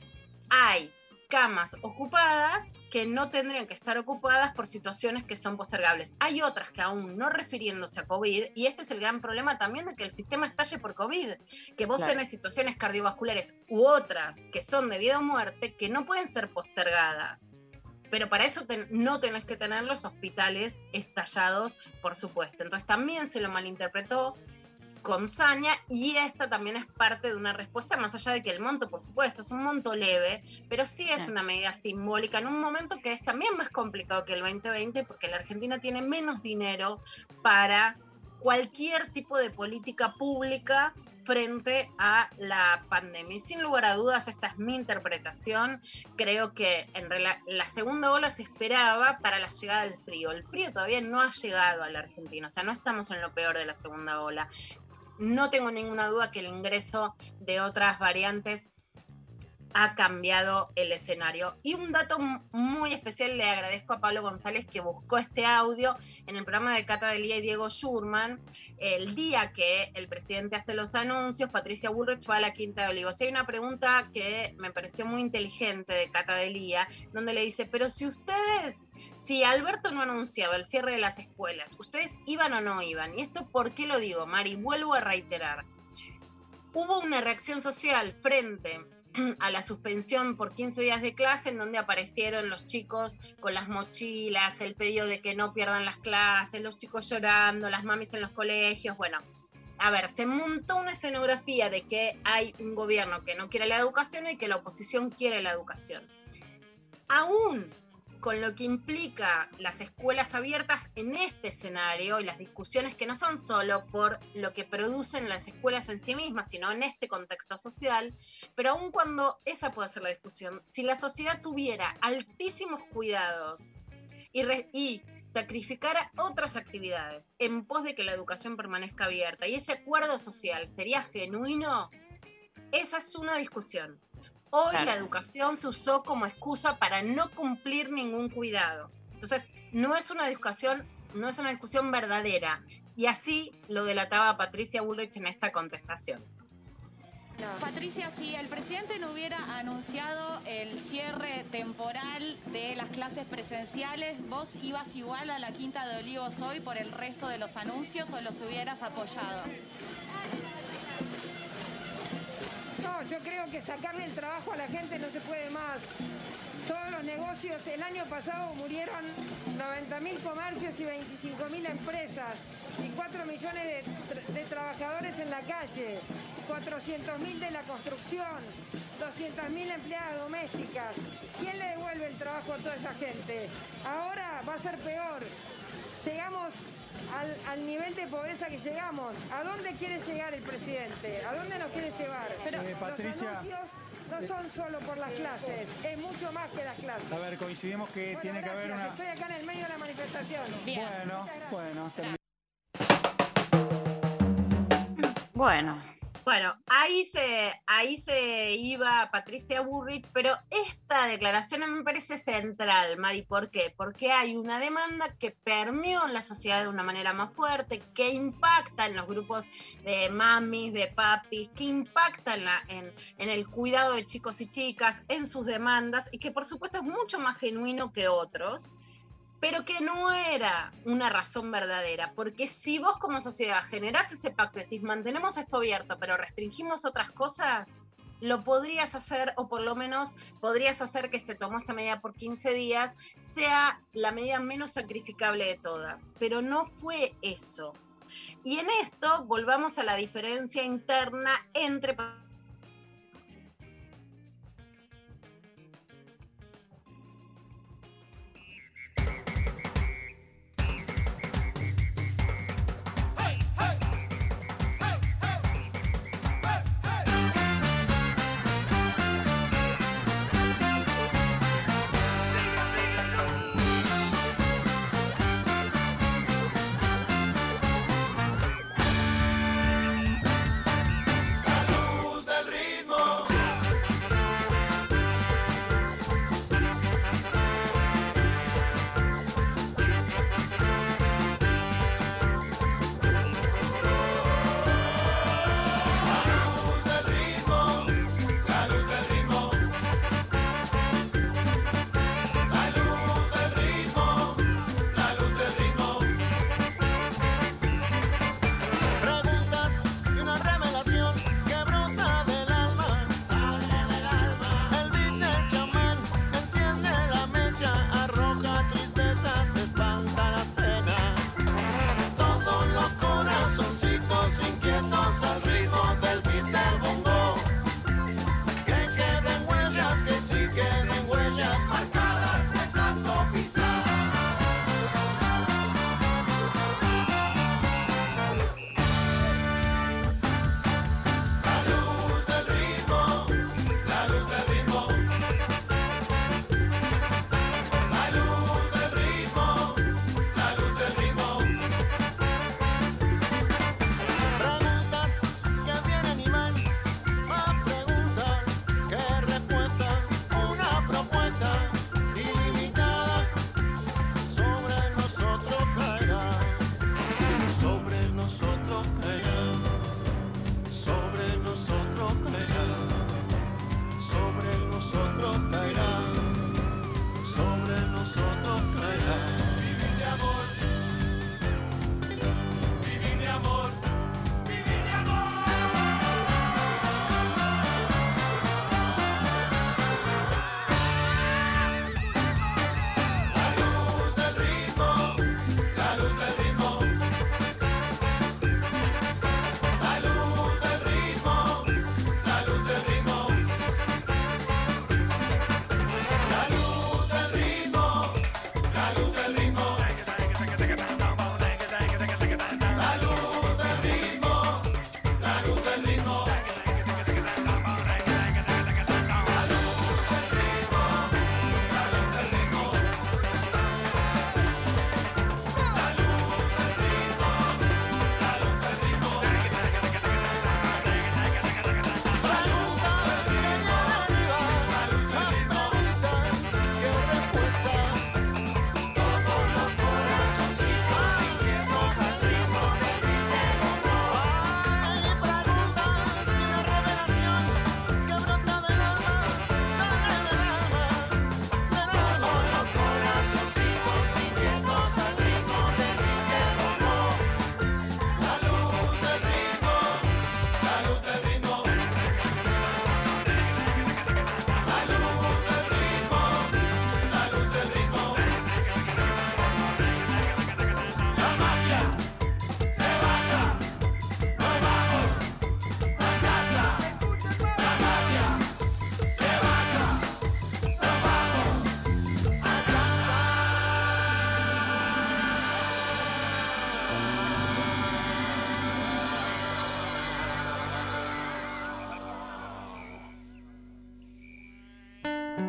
hay camas ocupadas que no tendrían que estar ocupadas por situaciones que son postergables. Hay otras que aún no refiriéndose a COVID, y este es el gran problema también de que el sistema estalle por COVID, que vos Claro. tenés situaciones cardiovasculares u otras que son de vida o muerte que no pueden ser postergadas. Pero para eso ten- no tenés que tener los hospitales estallados, por supuesto. Entonces también se lo malinterpretó con saña y esta también es parte de una respuesta, más allá de que el monto, por supuesto, es un monto leve, pero sí es Sí. una medida simbólica en un momento que es también más complicado que el 2020 porque la Argentina tiene menos dinero para cualquier tipo de política pública frente a la pandemia. Y sin lugar a dudas, esta es mi interpretación. Creo que en la segunda ola se esperaba para la llegada del frío. El frío todavía no ha llegado a la Argentina, o sea, no estamos en lo peor de la segunda ola. No tengo ninguna duda que el ingreso de otras variantes ha cambiado el escenario. Y un dato muy especial, le agradezco a Pablo González que buscó este audio en el programa de Cata Delía y Diego Schurman. El día que el presidente hace los anuncios, Patricia Bullrich va a la Quinta de Olivos. Hay una pregunta que me pareció muy inteligente de Cata Delía, donde le dice, pero si ustedes, si Alberto no anunciaba el cierre de las escuelas, ¿ustedes iban o no iban? Y esto, ¿por qué lo digo, Mari? Vuelvo a reiterar. Hubo una reacción social frente [clears throat] a la suspensión por 15 días de clase, en donde aparecieron los chicos con las mochilas, el pedido de que no pierdan las clases, los chicos llorando, las mamis en los colegios, bueno. A ver, se montó una escenografía de que hay un gobierno que no quiere la educación y que la oposición quiere la educación. Aún con lo que implica las escuelas abiertas en este escenario y las discusiones que no son solo por lo que producen las escuelas en sí mismas, sino en este contexto social, pero aun cuando esa puede ser la discusión, si la sociedad tuviera altísimos cuidados y, y sacrificara otras actividades en pos de que la educación permanezca abierta y ese acuerdo social sería genuino, esa es una discusión. Hoy Claro. la educación se usó como excusa para no cumplir ningún cuidado. Entonces, no es una discusión, no es una discusión verdadera. Y así lo delataba Patricia Bullrich en esta contestación. Patricia, si el presidente no hubiera anunciado el cierre temporal de las clases presenciales, ¿vos ibas igual a la Quinta de Olivos hoy por el resto de los anuncios o los hubieras apoyado? No, yo creo que sacarle el trabajo a la gente no se puede más. Todos los negocios, el año pasado murieron 90.000 comercios y 25.000 empresas y 4 millones de, tra- de trabajadores en la calle, 400.000 de la construcción, 200.000 empleadas domésticas. ¿Quién le devuelve el trabajo a toda esa gente? Ahora va a ser peor. Llegamos al, al nivel de pobreza que llegamos. ¿A dónde quiere llegar el presidente? ¿A dónde nos quiere llevar? Pero Eh, Patricia, los anuncios no son solo por las clases, es mucho más que las clases. A ver, coincidimos que Bueno, tiene que haber una... Estoy acá en el medio de la manifestación. Bueno, bueno, termi- Bueno, Bueno, ahí se, ahí se iba Patricia Burrich, pero esta declaración me parece central, Mari. ¿Por qué? Porque hay una demanda que permeó en la sociedad de una manera más fuerte, que impacta en los grupos de mamis, de papis, que impacta en, la- en- en el cuidado de chicos y chicas, en sus demandas, y que por supuesto es mucho más genuino que otros pero que no era una razón verdadera, porque si vos como sociedad generás ese pacto y decís, mantenemos esto abierto, pero restringimos otras cosas, lo podrías hacer, o por lo menos podrías hacer que se tomó esta medida por 15 días, sea la medida menos sacrificable de todas, pero no fue eso. Y en esto volvamos a la diferencia interna entre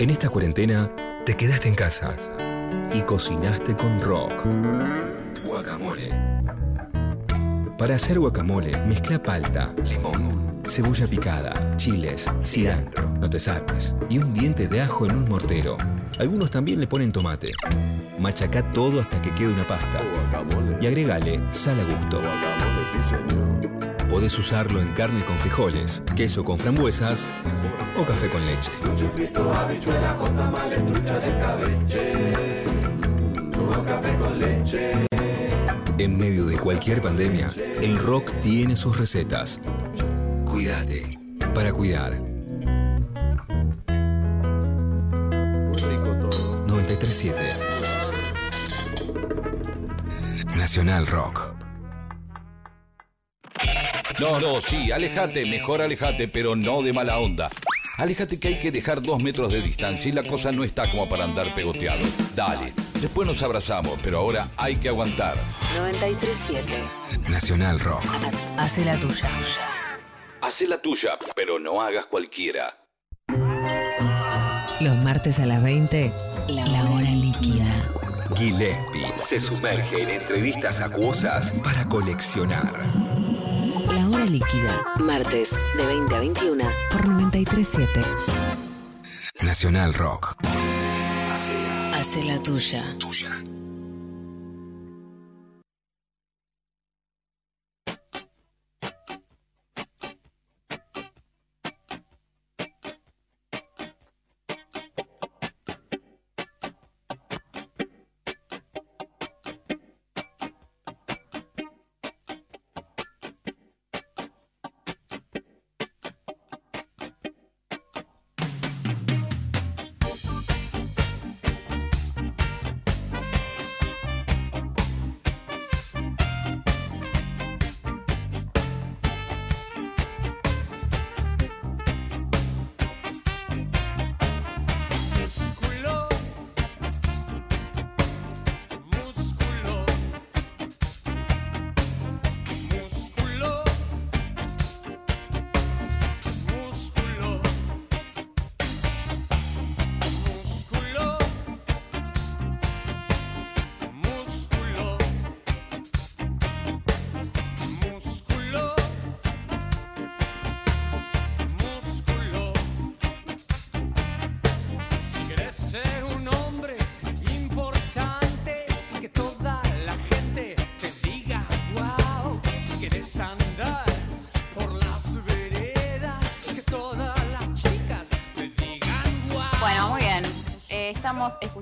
En esta cuarentena te quedaste en casa y cocinaste con rock. Guacamole. Para hacer guacamole, mezcla palta, limón, cebolla picada, chiles, cilantro, no te saltes, y un diente de ajo en un mortero. Algunos también le ponen tomate. Machaca todo hasta que quede una pasta. Y agregale sal a gusto. Podés usarlo en carne con frijoles, queso con frambuesas o café con leche. Chufrito, habichuela, con tamales, trucha de cabeche. Con café con leche. En medio de cualquier pandemia, el rock tiene sus recetas. Cuídate para cuidar. Muy rico todo. 937 Nacional Rock. No, no, sí, alejate, mejor alejate, pero no de mala onda. Alejate que hay que dejar dos metros de distancia y la cosa no está como para andar pegoteado. Dale, después nos abrazamos, pero ahora hay que aguantar. 937 Nacional Rock. Hace la tuya. Hace la tuya, pero no hagas cualquiera. Los martes a las 20, la hora líquida. Gillespie se sumerge en entrevistas acuosas para coleccionar. Líquida. Martes de 20 a 21 por 937. Nacional Rock. Hace la tuya. Tuya.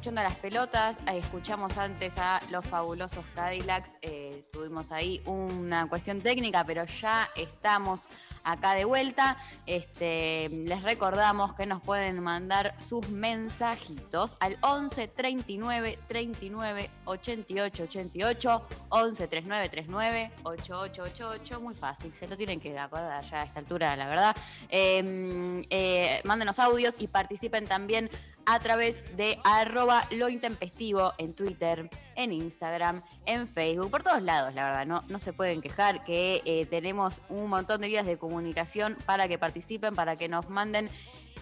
Escuchando a las pelotas. eh, escuchamos antes a los fabulosos Cadillacs. eh, tuvimos ahí una cuestión técnica, pero ya estamos acá de vuelta. Este, les recordamos que nos pueden mandar sus mensajitos al 11 39 39 88 88 11 39 39 8888. Muy fácil, se lo tienen que acordar ya a esta altura, la verdad. Eh, eh, mándenos audios y participen también a través de arroba lo en Twitter, en Instagram, en Facebook, por todos lados, la verdad, no, no se pueden quejar que eh, tenemos un montón de vías de comunicación para que participen, para que nos manden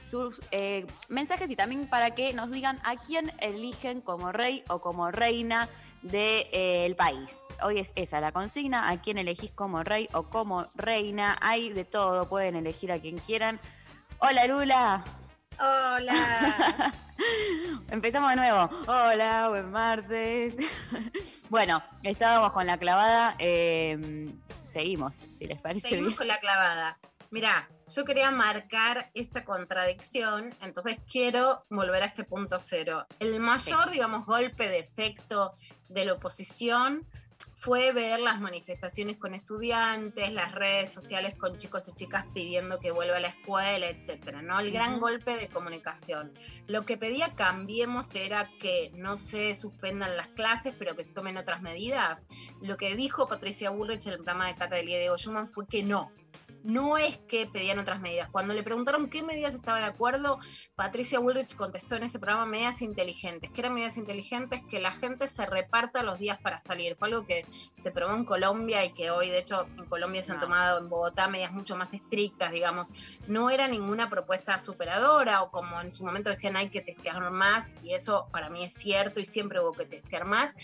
sus eh, mensajes y también para que nos digan a quién eligen como rey o como reina del país. Hoy es esa la consigna, a quién elegís como rey o como reina. Hay de todo, pueden elegir a quien quieran. Hola Lula. Hola. [laughs] Empezamos de nuevo. Hola, buen martes. [laughs] bueno, estábamos con la clavada. eh, seguimos, si les parece Seguimos bien. con la clavada. Mirá, yo quería marcar esta contradicción, entonces quiero volver a este punto cero. El mayor, digamos, golpe de efecto de la oposición fue ver las manifestaciones con estudiantes, las redes sociales con chicos y chicas pidiendo que vuelva a la escuela, etcétera, ¿no? El gran golpe de comunicación. Lo que pedía Cambiemos era que no se suspendan las clases, pero que se tomen otras medidas. Lo que dijo Patricia Bullrich en el programa de Cata del Diego Schumann fue que no, No es que pedían otras medidas. Cuando le preguntaron qué medidas estaba de acuerdo, Patricia Woolrich contestó en ese programa medidas inteligentes. ¿Qué eran medidas inteligentes? Que la gente se reparta los días para salir. Fue algo que se probó en Colombia y que hoy, de hecho, en Colombia se han tomado en Bogotá medidas mucho más estrictas, digamos. No era ninguna propuesta superadora o como en su momento decían hay que testear más y eso para mí es cierto y siempre hubo que testear más.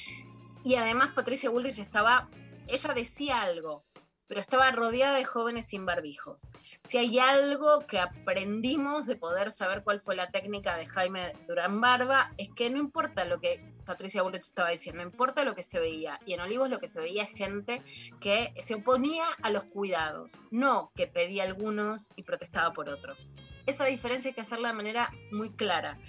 Y además Patricia Woolrich estaba, ella decía algo, pero estaba rodeada de jóvenes sin barbijos. Si hay algo que aprendimos de poder saber cuál fue la técnica de Jaime Durán Barba, es que no importa lo que Patricia Bullrich estaba diciendo, no importa lo que se veía. Y en Olivos lo que se veía es gente que se oponía a los cuidados, no que pedía algunos y protestaba por otros. Esa diferencia hay que hacerla de manera muy clara.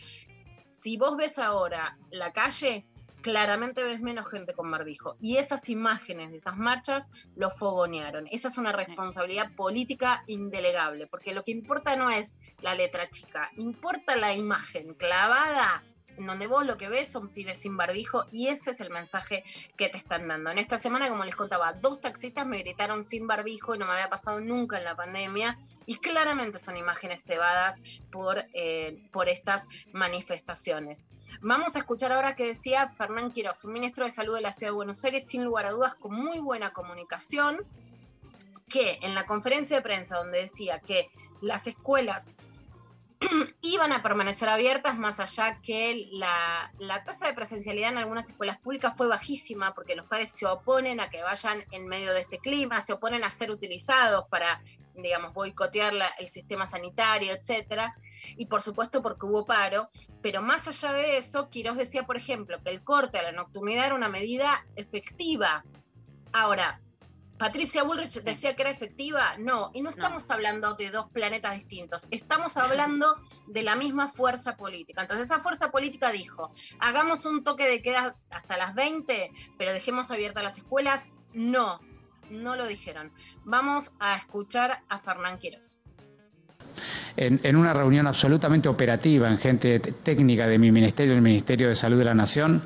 Si vos ves ahora la calle, claramente ves menos gente con barbijo. Y esas imágenes de esas marchas lo fogonearon. Esa es una responsabilidad política indelegable, porque lo que importa no es la letra chica, importa la imagen clavada en donde vos lo que ves son pibes sin barbijo y ese es el mensaje que te están dando. En esta semana, como les contaba, dos taxistas me gritaron sin barbijo y no me había pasado nunca en la pandemia y claramente son imágenes cebadas por, eh, por estas manifestaciones. Vamos a escuchar ahora que decía Fernán Quiroz, un ministro de Salud de la Ciudad de Buenos Aires, sin lugar a dudas, con muy buena comunicación, que en la conferencia de prensa donde decía que las escuelas [clears throat] iban a permanecer abiertas más allá que la, la, tasa de presencialidad en algunas escuelas públicas fue bajísima porque los padres se oponen a que vayan en medio de este clima, se oponen a ser utilizados para, digamos, boicotear el sistema sanitario, etcétera. Y por supuesto porque hubo paro, pero más allá de eso, Quiroz decía, por ejemplo, que el corte a la nocturnidad era una medida efectiva. Ahora, Patricia Bullrich decía que era efectiva. No, y no estamos hablando de dos planetas distintos, estamos hablando de la misma fuerza política. Entonces esa fuerza política dijo, hagamos un toque de queda hasta las 20, pero dejemos abiertas las escuelas. No, no lo dijeron. Vamos a escuchar a Fernán Quiroz. En, en, una reunión absolutamente operativa en gente técnica de mi ministerio, el Ministerio de Salud de la Nación,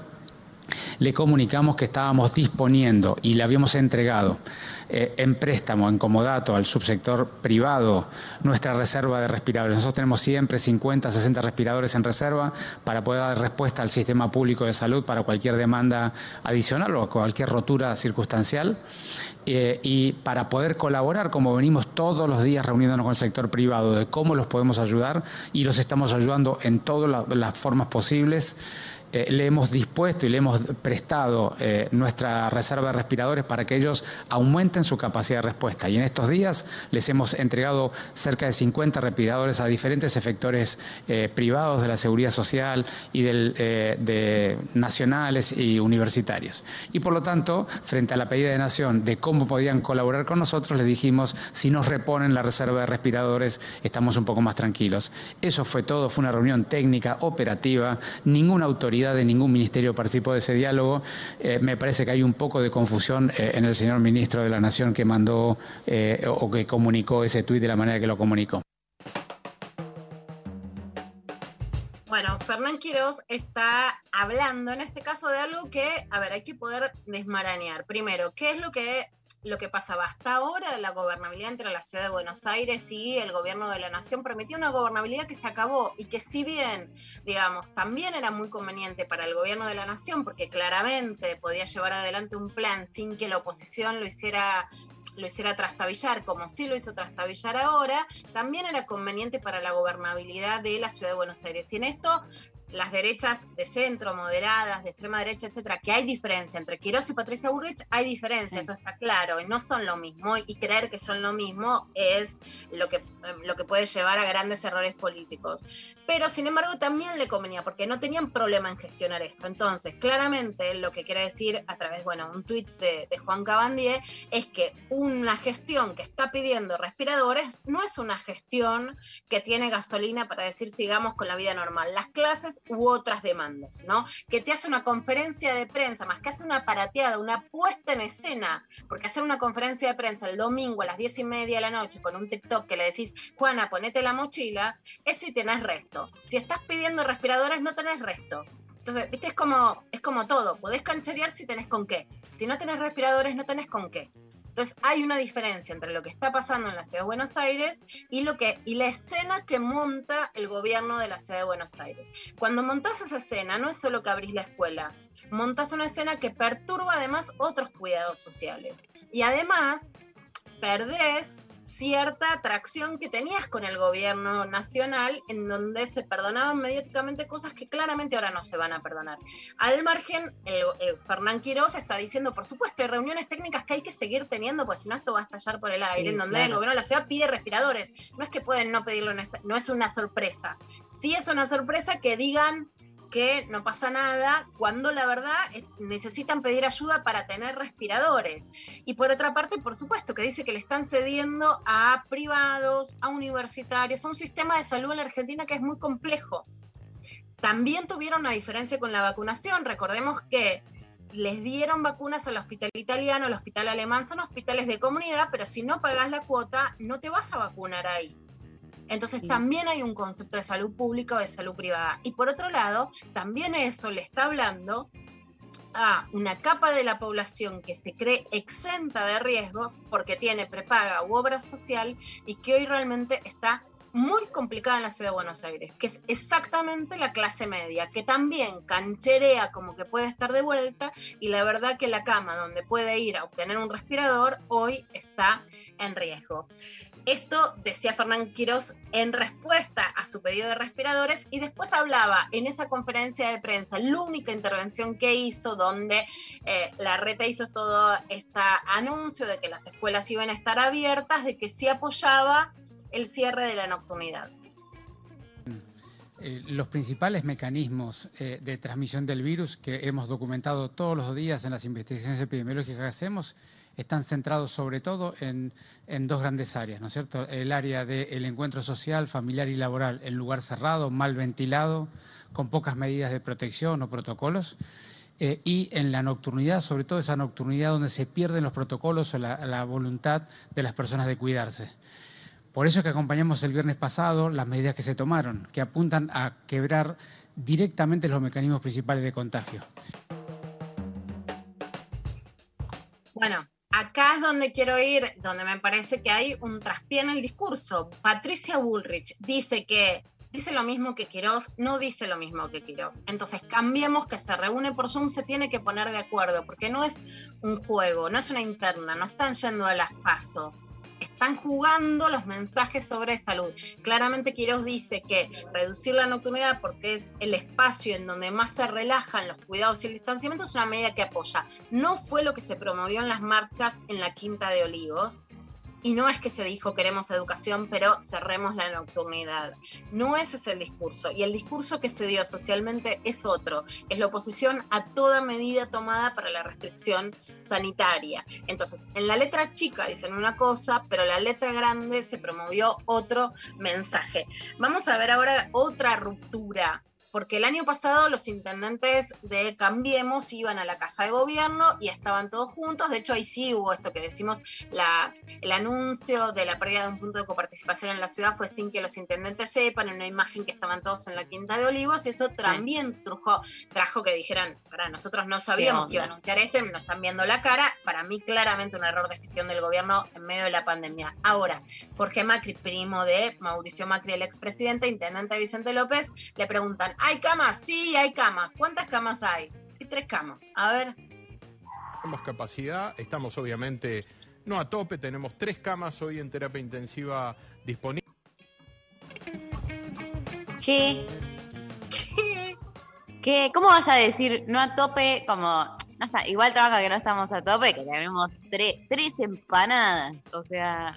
le comunicamos que estábamos disponiendo y le habíamos entregado eh, en préstamo, en comodato al subsector privado nuestra reserva de respiradores. Nosotros tenemos siempre 50, 60 respiradores en reserva para poder dar respuesta al sistema público de salud para cualquier demanda adicional o cualquier rotura circunstancial. Eh, y para poder colaborar, como venimos todos los días reuniéndonos con el sector privado, de cómo los podemos ayudar y los estamos ayudando en todas la, las formas posibles. Eh, le hemos dispuesto y le hemos prestado eh, nuestra reserva de respiradores para que ellos aumenten su capacidad de respuesta. Y en estos días les hemos entregado cerca de 50 respiradores a diferentes efectores eh, privados de la seguridad social y del, de nacionales y universitarios. Y por lo tanto, frente a la pedida de Nación de cómo podían colaborar con nosotros, les dijimos, si nos reponen la reserva de respiradores, estamos un poco más tranquilos. Eso fue todo, fue una reunión técnica, operativa, ninguna autoridad de ningún ministerio participó de ese diálogo. Eh, me parece que hay un poco de confusión eh, en el señor ministro de la Nación que mandó eh, o que comunicó ese tuit de la manera que lo comunicó. Bueno, Fernán Quiroz está hablando en este caso de algo que, a ver, hay que poder desmarañar. Primero, ¿qué es lo que lo que pasaba hasta ahora, la gobernabilidad entre la ciudad de Buenos Aires y el gobierno de la nación permitía una gobernabilidad que se acabó y que si bien, digamos, también era muy conveniente para el gobierno de la nación porque claramente podía llevar adelante un plan sin que la oposición lo hiciera lo hiciera trastabillar, como sí lo hizo trastabillar ahora, también era conveniente para la gobernabilidad de la ciudad de Buenos Aires. Y en esto las derechas de centro, moderadas, de extrema derecha, etcétera, que hay diferencia entre Quiroz y Patricia Burrich, hay diferencia, eso está claro, y no son lo mismo, y creer que son lo mismo es lo que, lo que puede llevar a grandes errores políticos. Pero sin embargo también le convenía, porque no tenían problema en gestionar esto. Entonces, claramente lo que quiere decir a través, bueno, un tuit de, de Juan Cabandier es que una gestión que está pidiendo respiradores no es una gestión que tiene gasolina para decir sigamos con la vida normal. Las clases u otras demandas, ¿no? Que te hace una conferencia de prensa, más que hace una parateada, una puesta en escena, porque hacer una conferencia de prensa el domingo a las diez y media de la noche con un TikTok que le decís, Juana, ponete la mochila, es si tenés resto. Si estás pidiendo respiradores, no tenés resto. Entonces, viste, es como, es como todo, podés cancherear si tenés con qué. Si no tenés respiradores, no tenés con qué. Entonces hay una diferencia entre lo que está pasando en la ciudad de Buenos Aires y, lo que, y la escena que monta el gobierno de la ciudad de Buenos Aires. Cuando montás esa escena, no es solo que abrís la escuela, montas una escena que perturba además otros cuidados sociales. Y además perdés cierta atracción que tenías con el gobierno nacional, en donde se perdonaban mediáticamente cosas que claramente ahora no se van a perdonar. Al margen, el, el Fernán Quiroz está diciendo, por supuesto, hay reuniones técnicas que hay que seguir teniendo, pues si no esto va a estallar por el aire, Sí, en donde el gobierno de la ciudad pide respiradores. No es que pueden no pedirlo, en esta- no es una sorpresa. Sí es una sorpresa que digan que no pasa nada cuando la verdad necesitan pedir ayuda para tener respiradores. Y por otra parte, por supuesto, que dice que le están cediendo a privados, a universitarios, a un sistema de salud en la Argentina que es muy complejo. También tuvieron una diferencia con la vacunación. Recordemos que les dieron vacunas al hospital italiano, al hospital alemán, son hospitales de comunidad, pero si no pagas la cuota, no te vas a vacunar ahí. Entonces también hay un concepto de salud pública o de salud privada. Y por otro lado, también eso le está hablando a una capa de la población que se cree exenta de riesgos porque tiene prepaga u obra social y que hoy realmente está muy complicada en la ciudad de Buenos Aires, que es exactamente la clase media, que también cancherea como que puede estar de vuelta y la verdad que la cama donde puede ir a obtener un respirador hoy está en riesgo. Esto decía Fernán Quirós en respuesta a su pedido de respiradores y después hablaba en esa conferencia de prensa, la única intervención que hizo donde eh, la reta hizo todo este anuncio de que las escuelas iban a estar abiertas, de que sí apoyaba el cierre de la nocturnidad. Eh, los principales mecanismos eh, de transmisión del virus que hemos documentado todos los días en las investigaciones epidemiológicas que hacemos están centrados sobre todo en, dos grandes áreas, ¿no es cierto? El área del encuentro social, familiar y laboral en lugar cerrado, mal ventilado, con pocas medidas de protección o protocolos. eh, y en la nocturnidad, sobre todo esa nocturnidad donde se pierden los protocolos o la, la voluntad de las personas de cuidarse. Por eso es que acompañamos el viernes pasado las medidas que se tomaron, que apuntan a quebrar directamente los mecanismos principales de contagio. Bueno, acá es donde quiero ir, donde me parece que hay un traspié en el discurso. Patricia Bullrich dice que dice lo mismo que Quirós, no dice lo mismo que Quirós. Entonces cambiemos que se reúne por Zoom, se tiene que poner de acuerdo, porque no es un juego, no es una interna, no están yendo a las pasos. Están jugando los mensajes sobre salud. Claramente Quirós dice que reducir la nocturnidad porque es el espacio en donde más se relajan los cuidados y el distanciamiento es una medida que apoya. No fue lo que se promovió en las marchas en la Quinta de Olivos. Y no es que se dijo queremos educación, pero cerremos la nocturnidad. No ese es el discurso. Y el discurso que se dio socialmente es otro. Es la oposición a toda medida tomada para la restricción sanitaria. Entonces, en la letra chica dicen una cosa, pero en la letra grande se promovió otro mensaje. Vamos a ver ahora otra ruptura porque el año pasado los intendentes de Cambiemos iban a la casa de gobierno y estaban todos juntos. De hecho, ahí sí hubo esto que decimos, la, el anuncio de la pérdida de un punto de coparticipación en la ciudad fue sin que los intendentes sepan, en una imagen que estaban todos en la Quinta de Olivos, y eso también trajo, trajo que dijeran, para nosotros no sabíamos que iba a anunciar esto y nos están viendo la cara. Para mí, claramente un error de gestión del gobierno en medio de la pandemia. Ahora, Jorge Macri, primo de Mauricio Macri, el expresidente, intendente Vicente López, le preguntan, ¿hay camas? Sí, hay camas. ¿Cuántas camas hay? Hay tres camas. A ver, Tenemos capacidad, estamos obviamente no a tope, tenemos tres camas hoy en terapia intensiva disponibles. ¿Qué? ¿Qué? ¿Cómo vas a decir no a tope como... No está, igual trabaja que no estamos a tope, que tenemos tre- tres empanadas. O sea,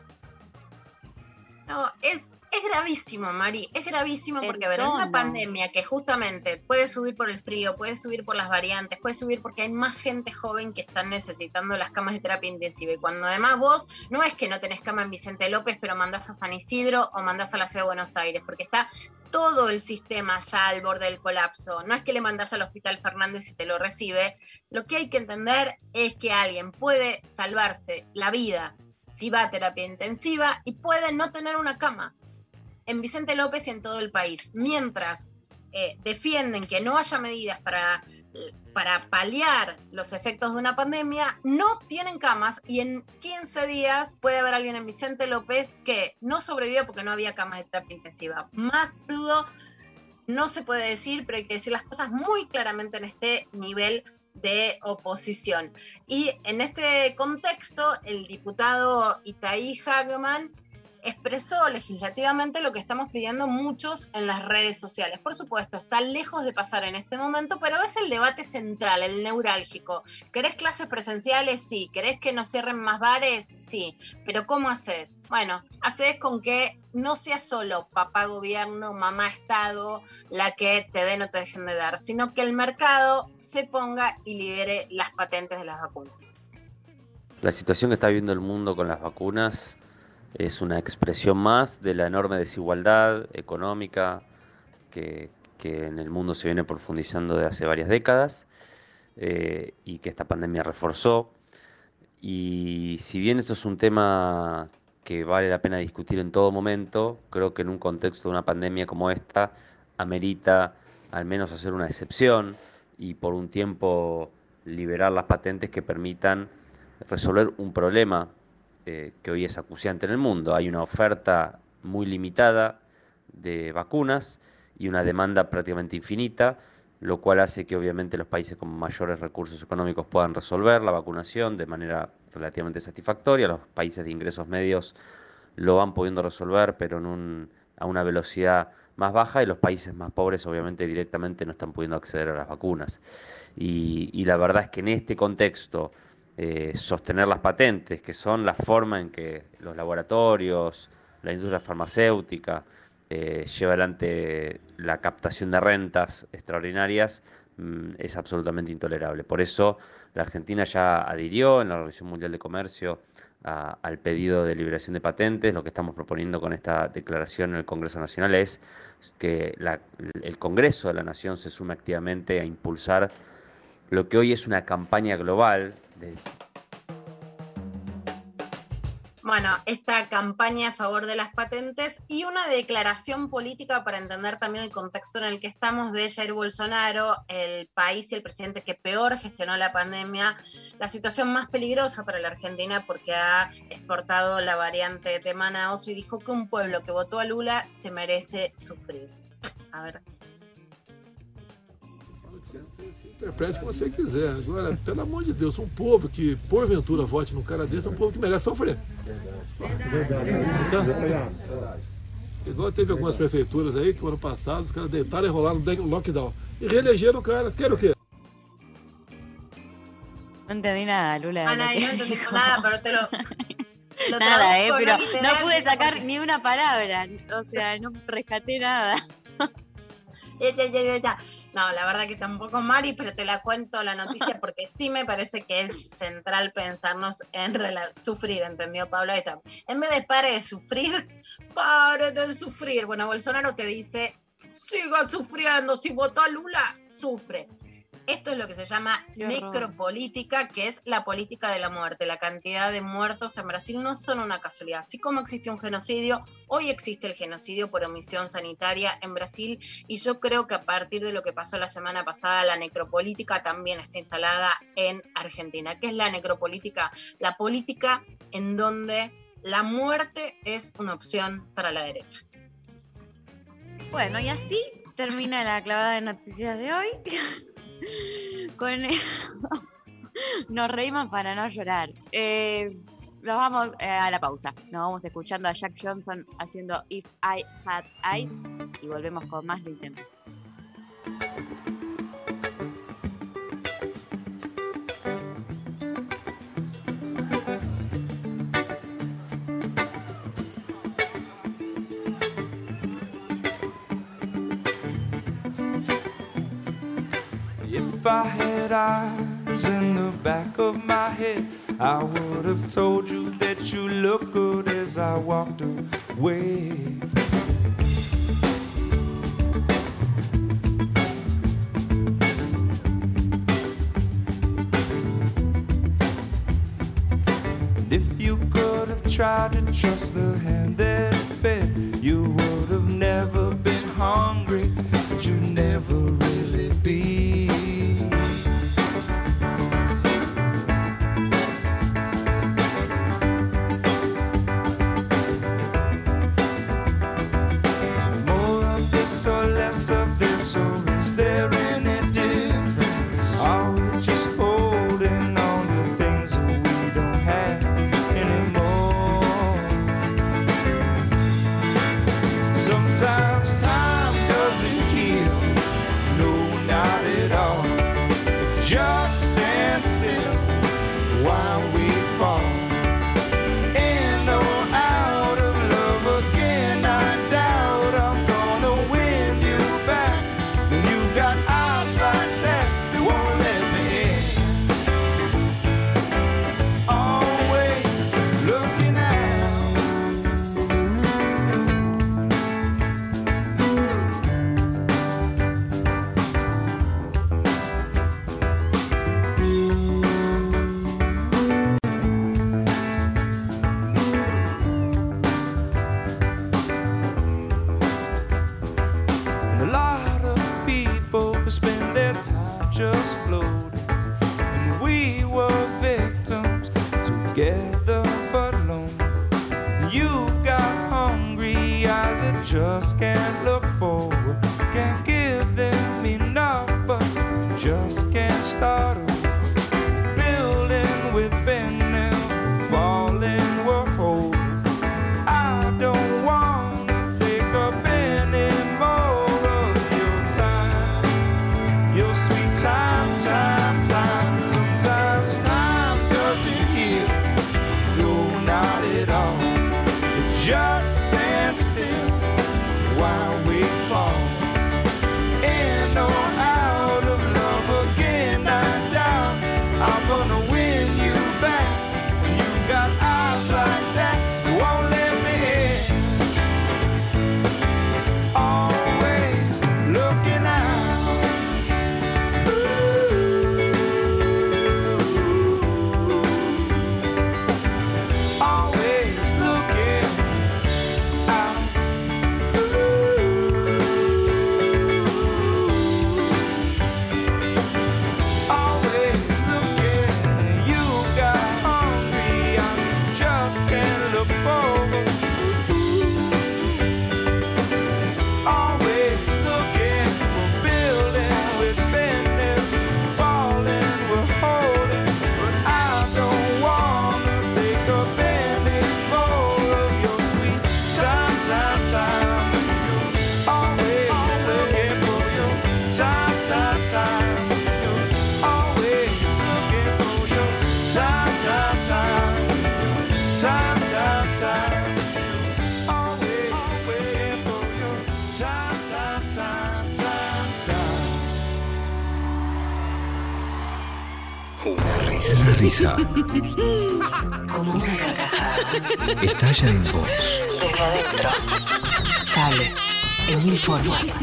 no, es, es gravísimo, Mari, es gravísimo porque, ver, una pandemia que justamente puede subir por el frío, puede subir por las variantes, puede subir porque hay más gente joven que están necesitando las camas de terapia intensiva. Y cuando además vos, no es que no tenés cama en Vicente López, pero mandás a San Isidro o mandás a la ciudad de Buenos Aires, porque está todo el sistema ya al borde del colapso. No es que le mandás al Hospital Fernández y te lo recibe. Lo que hay que entender es que alguien puede salvarse la vida si va a terapia intensiva y puede no tener una cama en Vicente López y en todo el país. Mientras eh, defienden que no haya medidas para para paliar los efectos de una pandemia, no tienen camas y en 15 días puede haber alguien en Vicente López que no sobrevive porque no había camas de terapia intensiva. Más crudo no se puede decir, pero hay que decir las cosas muy claramente en este nivel de oposición. Y en este contexto, el diputado Itaí Hagman expresó legislativamente lo que estamos pidiendo muchos en las redes sociales. Por supuesto, está lejos de pasar en este momento, pero es el debate central, el neurálgico. ¿Querés clases presenciales? Sí. ¿Querés que no cierren más bares? Sí. Pero ¿cómo haces? Bueno, haces con que no sea solo papá gobierno, mamá Estado la que te den o te dejen de dar, sino que el mercado se ponga y libere las patentes de las vacunas. La situación que está viviendo el mundo con las vacunas es una expresión más de la enorme desigualdad económica que, que en el mundo se viene profundizando desde hace varias décadas eh, y que esta pandemia reforzó. Y si bien esto es un tema que vale la pena discutir en todo momento, creo que en un contexto de una pandemia como esta amerita al menos hacer una excepción y por un tiempo liberar las patentes que permitan resolver un problema eh, que hoy es acuciante en el mundo. Hay una oferta muy limitada de vacunas y una demanda prácticamente infinita, lo cual hace que obviamente los países con mayores recursos económicos puedan resolver la vacunación de manera relativamente satisfactoria. Los países de ingresos medios lo van pudiendo resolver, pero en un, a una velocidad más baja y los países más pobres obviamente directamente no están pudiendo acceder a las vacunas. Y, y la verdad es que en este contexto eh, sostener las patentes, que son la forma en que los laboratorios, la industria farmacéutica eh, lleva adelante la captación de rentas extraordinarias, mm, es absolutamente intolerable. Por eso la Argentina ya adhirió en la Organización Mundial de Comercio al pedido de liberación de patentes. Lo que estamos proponiendo con esta declaración en el Congreso Nacional es que el Congreso de la Nación se sume activamente a impulsar lo que hoy es una campaña global bueno, esta campaña a favor de las patentes y una declaración política para entender también el contexto en el que estamos de Jair Bolsonaro, el país y el presidente que peor gestionó la pandemia, la situación más peligrosa para la Argentina porque ha exportado la variante de Manaus y dijo que un pueblo que votó a Lula se merece sufrir. A ver. Interprete como você quiser. Agora, pelo amor de Deus, um povo que porventura vote num cara desse é um povo que merece sofrer. Verdade. Igual teve algumas prefeituras aí que o ano passado os caras deitaram e rolaram no lockdown. E reelegeram o cara. Quer o quê? No entendí nada, Lula. Ana, no entendí nada, pero te lo. lo [laughs] nada, eh, pero ¿no? no pude sacar ni una palabra. O sea, no rescaté nada. Ya, ya, ya, ya. No, la verdad que tampoco Mari, pero te la cuento la noticia [laughs] porque sí me parece que es central pensarnos en sufrir, ¿entendió Pablo? En vez de pare de sufrir, pare de sufrir. Bueno, Bolsonaro te dice, siga sufriendo, si votó a Lula, sufre. Esto es lo que se llama necropolítica, que es la política de la muerte. La cantidad de muertos en Brasil no son una casualidad. Así como existe un genocidio, hoy existe el genocidio por omisión sanitaria en Brasil y yo creo que a partir de lo que pasó la semana pasada, la necropolítica también está instalada en Argentina. ¿Qué es la necropolítica? La política en donde la muerte es una opción para la derecha. Bueno, y así termina la clavada de noticias de hoy. [laughs] [laughs] Con [laughs] Nos reímos para no llorar. Eh, nos vamos eh, a la pausa. Nos vamos escuchando a Jack Johnson haciendo If I Had Eyes y volvemos con más de Intempest. If I had eyes in the back of my head, I would have told you that you look good as I walked away. And if you could have tried to trust the hand that fed, you would risa. Como una carcajada. Estalla en vos. Desde adentro. Sale. En mil formas.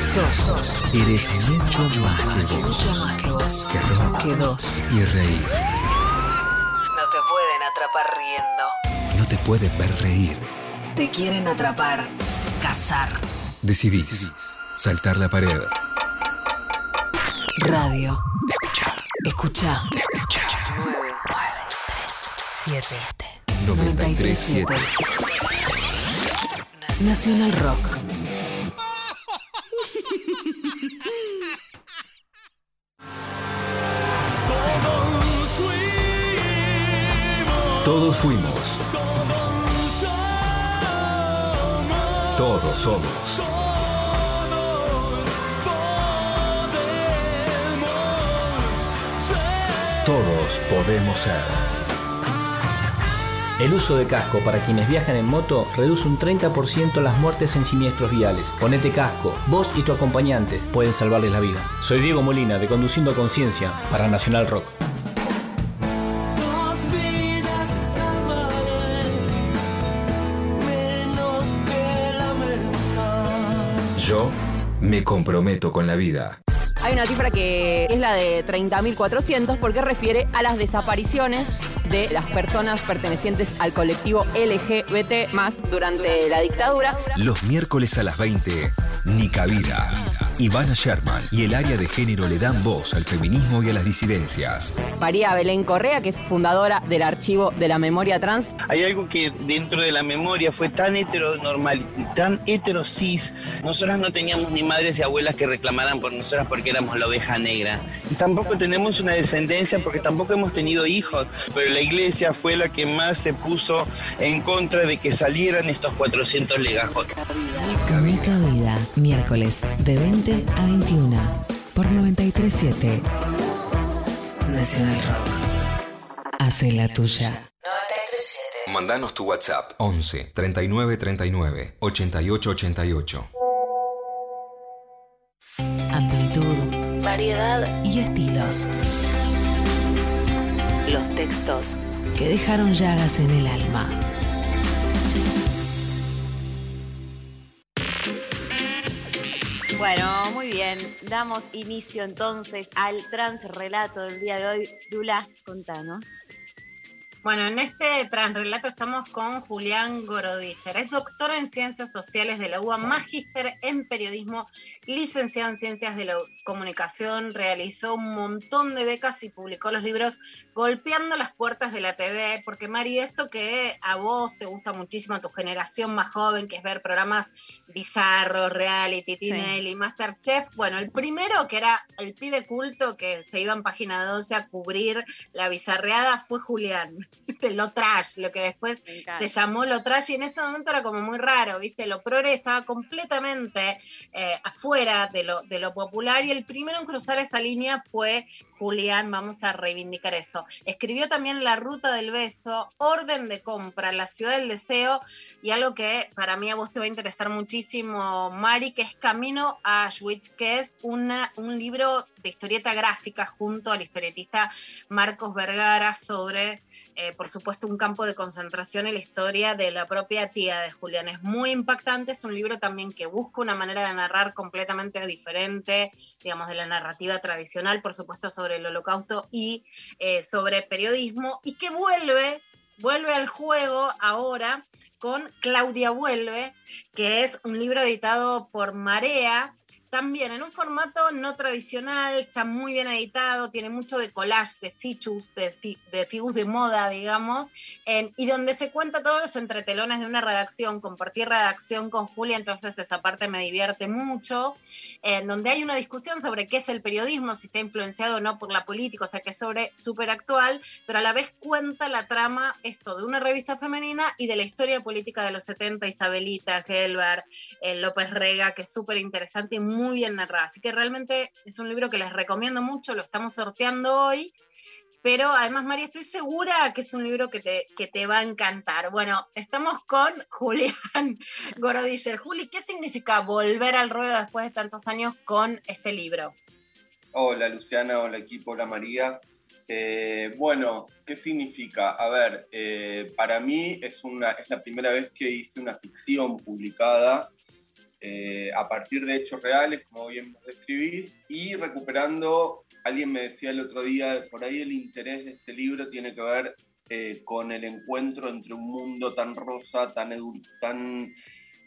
Sos. Eres mucho más que Mucho vos. más que vos. Que rock. Que dos. Y reír. No te pueden atrapar riendo. No te puedes ver reír. Te quieren atrapar. Cazar. Decidís. Saltar la pared. Radio. Escucha. Escucha. Escucha. 9, 3, 7. 937. Nacional Rock. Todos fuimos. Todos somos. Todos podemos ser. El uso de casco para quienes viajan en moto reduce un 30% las muertes en siniestros viales. Ponete casco, vos y tu acompañante pueden salvarles la vida. Soy Diego Molina de Conduciendo Conciencia para Nacional Rock. Yo me comprometo con la vida. Hay una cifra que es la de 30.400 porque refiere a las desapariciones de las personas pertenecientes al colectivo LGBT más durante la dictadura. Los miércoles a las 20, Ni Cabida. Ivana Sherman y el área de género le dan voz al feminismo y a las disidencias. María Belén Correa, que es fundadora del archivo de la memoria trans. Hay algo que dentro de la memoria fue tan heteronormal, tan heterosis. Nosotras no teníamos ni madres y abuelas que reclamaran por nosotras porque éramos la oveja negra. Y tampoco tenemos una descendencia porque tampoco hemos tenido hijos. Pero la iglesia fue la que más se puso en contra de que salieran estos 400 legajos. Mica Vida. Miércoles de 20 a 21. Por 937. Nacional Rock. Hace la tuya. 937. Mandanos tu WhatsApp 11 39 39 88 88. Amplitud, variedad y estilos. Los textos que dejaron llagas en el alma. Bueno, muy bien. Damos inicio entonces al transrelato del día de hoy. Lula, contanos. Bueno, en este transrelato estamos con Julián Gorodiller. Es doctor en Ciencias Sociales de la UBA, magíster en Periodismo licenciado en Ciencias de la Comunicación, realizó un montón de becas y publicó los libros Golpeando las Puertas de la TV, porque Mari, esto que a vos te gusta muchísimo, a tu generación más joven, que es ver programas bizarros, reality, Tinelli, Masterchef, bueno, el primero que era el pibe culto que se iba en página 12 a cubrir la bizarreada fue Julián, [laughs] lo trash, lo que después se llamó lo trash y en ese momento era como muy raro, ¿viste? Lo progre estaba completamente eh, afuera de lo, de lo popular y el primero en cruzar esa línea fue Julián, vamos a reivindicar eso. Escribió también La Ruta del Beso, Orden de Compra, La Ciudad del Deseo y algo que para mí a vos te va a interesar muchísimo, Mari, que es Camino a Auschwitz, que es una, un libro de historieta gráfica junto al historietista Marcos Vergara sobre, eh, por supuesto, un campo de concentración en la historia de la propia tía de Julián. Es muy impactante, es un libro también que busca una manera de narrar completamente diferente, digamos, de la narrativa tradicional, por supuesto, sobre el holocausto y eh, sobre periodismo, y que vuelve vuelve al juego ahora con Claudia Vuelve, que es un libro editado por Marea, también en un formato no tradicional, está muy bien editado, tiene mucho de collage, de features, de, fi- de de moda, digamos, en- y donde se cuenta todos los entretelones de una redacción, compartir redacción con Julia, entonces esa parte me divierte mucho, en donde hay una discusión sobre qué es el periodismo, si está influenciado o no por la política, o sea que es sobre súper actual, pero a la vez cuenta la trama esto de una revista femenina y de la historia política de los 70, Isabelita, Gelbar, eh, López Rega, que es súper interesante y muy bien narrada. Así que realmente es un libro que les recomiendo mucho, lo estamos sorteando hoy. Pero además, María, estoy segura que es un libro que te, que te va a encantar. Bueno, estamos con [laughs] Julián Gorodiller. Juli, ¿qué significa volver al ruedo después de tantos años con este libro? Hola Luciana, hola equipo, hola María. Eh, bueno, ¿qué significa? A ver, eh, para mí es, una, es la primera vez que hice una ficción publicada eh, a partir de hechos reales, como bien vos describís, y recuperando, alguien me decía el otro día, por ahí el interés de este libro tiene que ver eh, con el encuentro entre un mundo tan rosa, tan,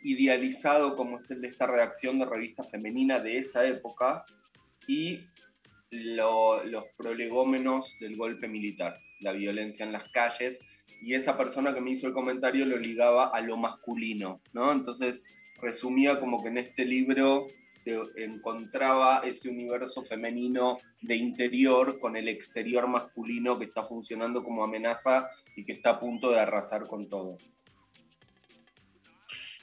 idealizado como es el de esta redacción de revista femenina de esa época, y lo- los prolegómenos del golpe militar, la violencia en las calles, y esa persona que me hizo el comentario lo ligaba a lo masculino, ¿no? Entonces resumía como que en este libro se encontraba ese universo femenino de interior con el exterior masculino que está funcionando como amenaza y que está a punto de arrasar con todo.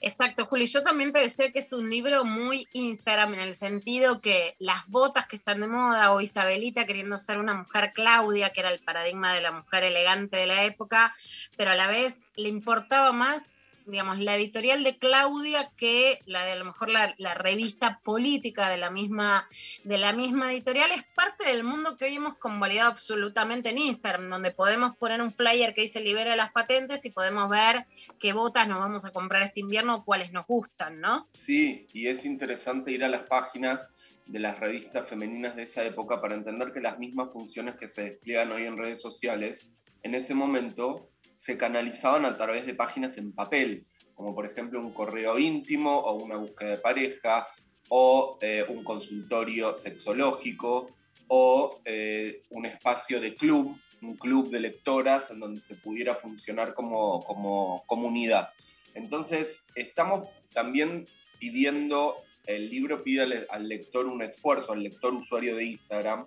Exacto, Juli. Yo también te decía que es un libro muy Instagram en el sentido que las botas que están de moda o Isabelita queriendo ser una mujer Claudia, que era el paradigma de la mujer elegante de la época, pero a la vez le importaba más, digamos, la editorial de Claudia que la de a lo mejor la, revista política de la misma de la misma editorial es parte del mundo que hoy hemos convalidado absolutamente en Instagram, donde podemos poner un flyer que dice libera las patentes y podemos ver qué botas nos vamos a comprar este invierno o cuáles nos gustan, ¿no? Sí, y es interesante ir a las páginas de las revistas femeninas de esa época para entender que las mismas funciones que se despliegan hoy en redes sociales, en ese momento se canalizaban a través de páginas en papel, como por ejemplo un correo íntimo o una búsqueda de pareja o eh, un consultorio sexológico o eh, un espacio de club, un club de lectoras en donde se pudiera funcionar como, como comunidad. Entonces, estamos también pidiendo, el libro pide al, al lector un esfuerzo, al lector usuario de Instagram,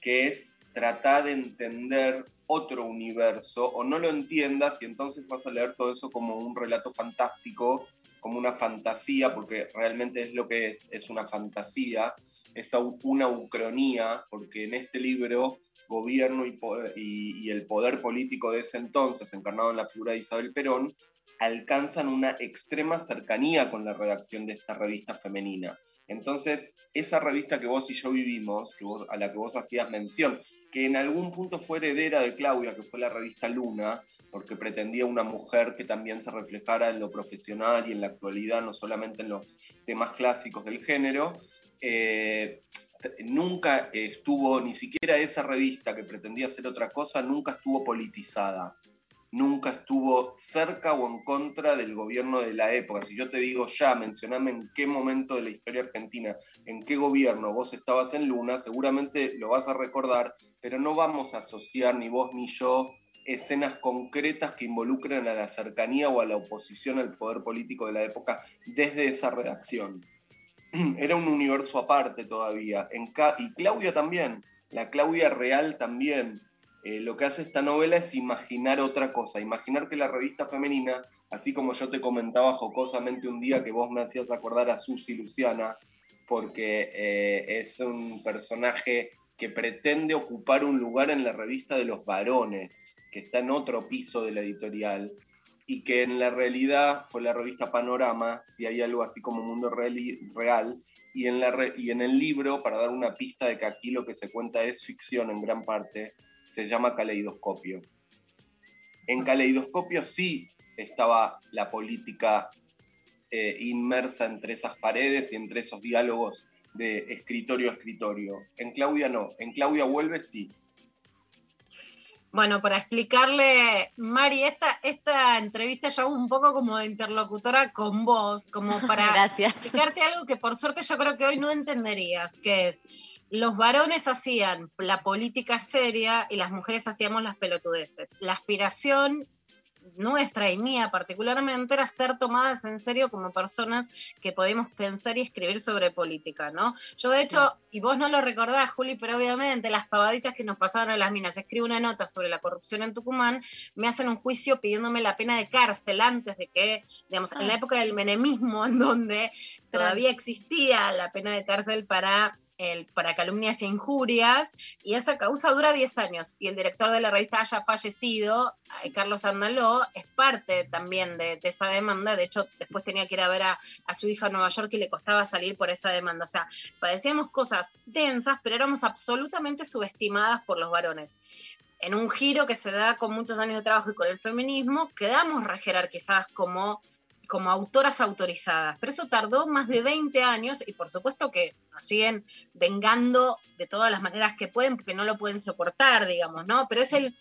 que es tratar de entender otro universo o no lo entiendas y entonces vas a leer todo eso como un relato fantástico, como una fantasía, porque realmente es lo que es, es una fantasía, es una ucronía, porque en este libro gobierno y, el poder político de ese entonces, encarnado en la figura de Isabel Perón, alcanzan una extrema cercanía con la redacción de esta revista femenina. Entonces, esa revista que vos y yo vivimos, a la que vos hacías mención, que en algún punto fue heredera de Claudia, que fue la revista Luna, porque pretendía una mujer que también se reflejara en lo profesional y en la actualidad, no solamente en los temas clásicos del género, eh, nunca estuvo, ni siquiera esa revista que pretendía hacer otra cosa, nunca estuvo politizada. Nunca estuvo cerca o en contra del gobierno de la época. Si yo te digo ya, mencioname en qué momento de la historia argentina, en qué gobierno vos estabas en Luna, seguramente lo vas a recordar, pero no vamos a asociar ni vos ni yo escenas concretas que involucren a la cercanía o a la oposición al poder político de la época desde esa redacción. [clears throat] Era un universo aparte todavía. En y Claudia también, la Claudia real también. Eh, lo que hace esta novela es imaginar otra cosa, imaginar que la revista femenina, así como yo te comentaba jocosamente un día que vos me hacías acordar a Susi Luciana, porque eh, es un personaje que pretende ocupar un lugar en la revista de los varones, que está en otro piso de la editorial, y que en la realidad fue la revista Panorama, si hay algo así como Mundo Real, y en, la y en el libro, para dar una pista de que aquí lo que se cuenta es ficción en gran parte, se llama Caleidoscopio. En Caleidoscopio sí estaba la política eh, inmersa entre esas paredes y entre esos diálogos de escritorio a escritorio. En Claudia no, en Claudia vuelve sí. Bueno, para explicarle, Mari, esta, esta entrevista yo hago un poco como de interlocutora con vos, como [laughs] para explicarte algo que por suerte yo creo que hoy no entenderías, que es, los varones hacían la política seria y las mujeres hacíamos las pelotudeces. La aspiración nuestra y mía particularmente era ser tomadas en serio como personas que podemos pensar y escribir sobre política, ¿no? Yo de hecho, y vos no lo recordás, Juli, pero obviamente las pavaditas que nos pasaban a las minas, escribo una nota sobre la corrupción en Tucumán, me hacen un juicio pidiéndome la pena de cárcel antes de que, digamos, en la ah. época del menemismo, en donde todavía existía la pena de cárcel para el, para calumnias e injurias, y esa causa dura 10 años, y el director de la revista haya fallecido, eh, Carlos Andaló, es parte también de, esa demanda, de hecho después tenía que ir a ver a, su hija en Nueva York y le costaba salir por esa demanda, o sea, padecíamos cosas densas, pero éramos absolutamente subestimadas por los varones. En un giro que se da con muchos años de trabajo y con el feminismo, quedamos rejerarquizadas como como autoras autorizadas, pero eso tardó más de 20 años y por supuesto que nos siguen vengando de todas las maneras que pueden porque no lo pueden soportar, digamos, ¿no? Pero es el,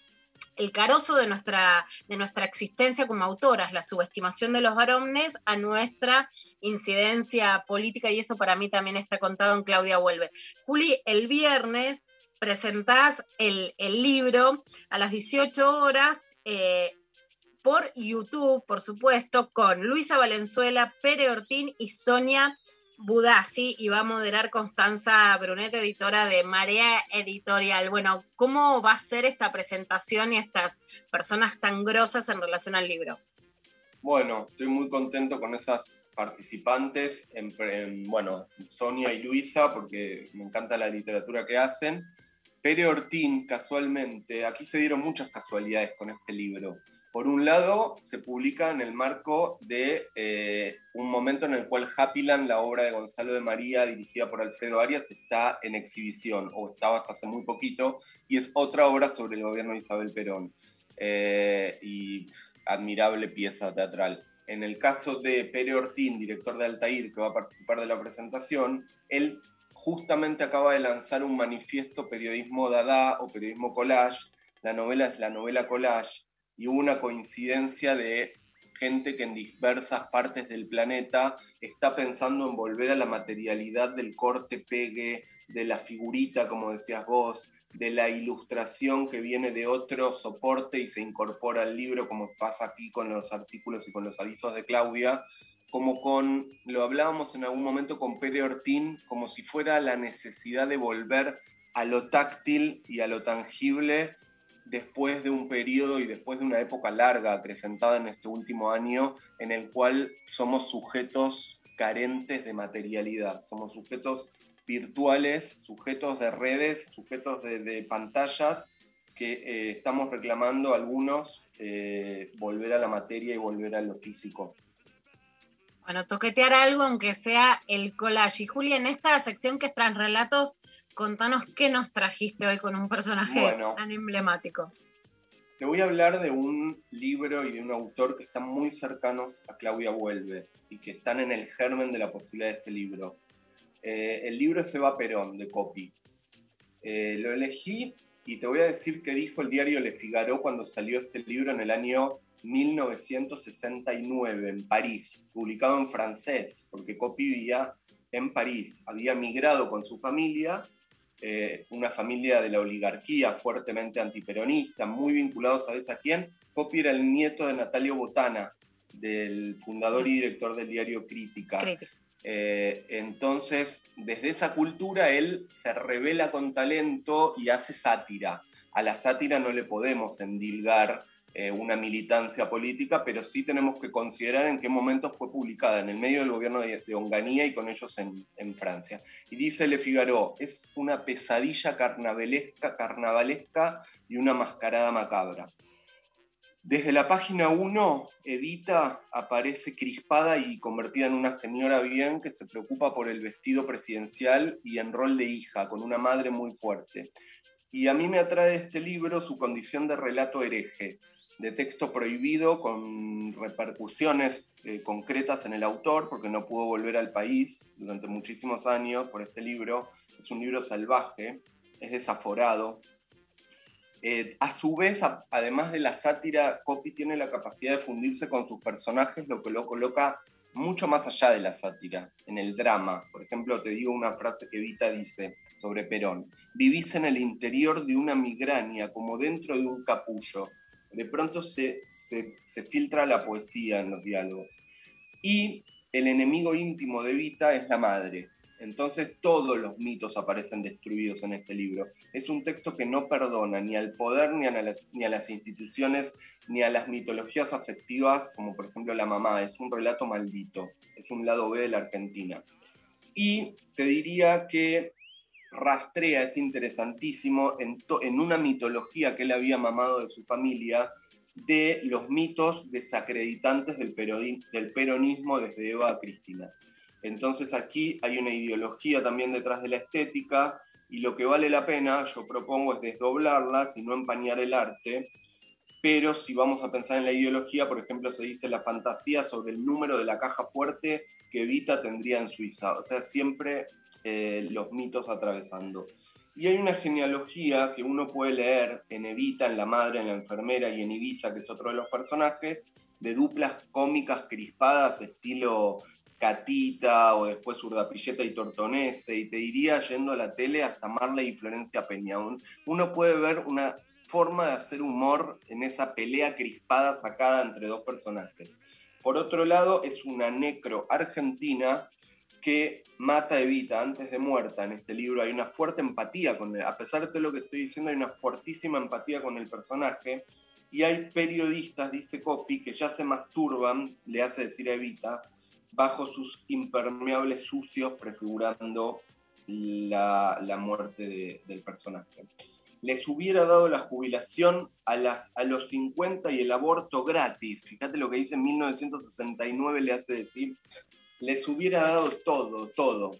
el carozo de nuestra, de nuestra existencia como autoras, la subestimación de los varones a nuestra incidencia política y eso para mí también está contado en Claudia Vuelve. Juli, el viernes presentás el, libro a las 18 horas. Eh, por YouTube, por supuesto, con Luisa Valenzuela, Pere Ortín y Sonia Budassi y va a moderar Constanza Brunet, editora de Marea Editorial. Bueno, ¿cómo va a ser esta presentación y estas personas tan grosas en relación al libro? Bueno, estoy muy contento con esas participantes, en, bueno, Sonia y Luisa, porque me encanta la literatura que hacen. Pere Ortín, casualmente, aquí se dieron muchas casualidades con este libro. Por un lado, se publica en el marco de eh, un momento en el cual Happyland, la obra de Gonzalo de María, dirigida por Alfredo Arias, está en exhibición, o estaba hasta hace muy poquito, y es otra obra sobre el gobierno de Isabel Perón. Eh, y admirable pieza teatral. En el caso de Pere Ortín, director de Altair, que va a participar de la presentación, él justamente acaba de lanzar un manifiesto periodismo dada o periodismo collage. La novela es la novela collage, y hubo una coincidencia de gente que en diversas partes del planeta está pensando en volver a la materialidad del corte pegue, de la figurita, como decías vos, de la ilustración que viene de otro soporte y se incorpora al libro, como pasa aquí con los artículos y con los avisos de Claudia, como con, lo hablábamos en algún momento con Pere Ortín, como si fuera la necesidad de volver a lo táctil y a lo tangible después de un periodo y después de una época larga acrecentada en este último año en el cual somos sujetos carentes de materialidad, somos sujetos virtuales, sujetos de redes, sujetos de, pantallas que eh, estamos reclamando algunos eh, volver a la materia y volver a lo físico. Bueno, toquetear algo aunque sea el collage. Y Julia, en esta sección que es relatos contanos qué nos trajiste hoy con un personaje tan emblemático. Te voy a hablar de un libro y de un autor que están muy cercanos a Claudia Vuelve y que están en el germen de la posibilidad de este libro. Eh, el libro es Eva Perón, de Copy. Eh, lo elegí y te voy a decir qué dijo el diario Le Figaro cuando salió este libro en el año 1969 en París, publicado en francés, porque Copy vivía en París, había migrado con su familia, eh, una familia de la oligarquía fuertemente antiperonista, muy vinculados, ¿sabes a quién? Copy era el nieto de Natalio Botana, del fundador y director del diario Crítica. Eh, entonces, desde esa cultura, él se revela con talento y hace sátira. A la sátira no le podemos endilgar eh, una militancia política, pero sí tenemos que considerar en qué momento fue publicada, en el medio del gobierno de, de Onganía y con ellos en, Francia. Y dice Le Figaro, es una pesadilla carnavalesca, carnavalesca y una mascarada macabra. Desde la página 1, Evita aparece crispada y convertida en una señora bien que se preocupa por el vestido presidencial y en rol de hija, con una madre muy fuerte. Y a mí me atrae este libro su condición de relato hereje, de texto prohibido con repercusiones eh, concretas en el autor, porque no pudo volver al país durante muchísimos años por este libro. Es un libro salvaje, es desaforado, eh, a su vez, además de la sátira, Copy tiene la capacidad de fundirse con sus personajes, lo que lo coloca mucho más allá de la sátira, en el drama. Por ejemplo, te digo una frase que Vita dice sobre Perón. Vivís en el interior de una migraña, como dentro de un capullo. De pronto se, se, filtra la poesía en los diálogos. Y el enemigo íntimo de Vita es la madre, entonces todos los mitos aparecen destruidos en este libro. Es un texto que no perdona ni al poder, ni a las, ni a las instituciones, ni a las mitologías afectivas, como por ejemplo la mamá. Es un relato maldito, es un lado B de la Argentina. Y te diría que rastrea, es interesantísimo, en, en una mitología que él había mamado de su familia, de los mitos desacreditantes del, del peronismo desde Eva a Cristina. Entonces aquí hay una ideología también detrás de la estética y lo que vale la pena, yo propongo, es desdoblarlas y no empañar el arte. Pero si vamos a pensar en la ideología, por ejemplo, se dice la fantasía sobre el número de la caja fuerte que Evita tendría en Suiza. O sea, siempre eh, los mitos atravesando. Y hay una genealogía que uno puede leer en Evita, en La Madre, en La Enfermera y en Ibiza, que es otro de los personajes, de duplas cómicas crispadas, estilo Catita o después Urdaprilleta y Tortonese, y te diría yendo a la tele hasta Marley y Florencia Peña. Uno puede ver una forma de hacer humor en esa pelea crispada sacada entre dos personajes. Por otro lado, es una necro argentina que mata a Evita antes de muerta. En este libro hay una fuerte empatía con él. A pesar de todo lo que estoy diciendo, hay una fuertísima empatía con el personaje. Y hay periodistas, dice Copy, que ya se masturban, le hace decir a Evita, bajo sus impermeables sucios, prefigurando la, la muerte del personaje. Les hubiera dado la jubilación a, las, a los 50 y el aborto gratis. Fíjate lo que dice en 1969, le hace decir, les hubiera dado todo, todo.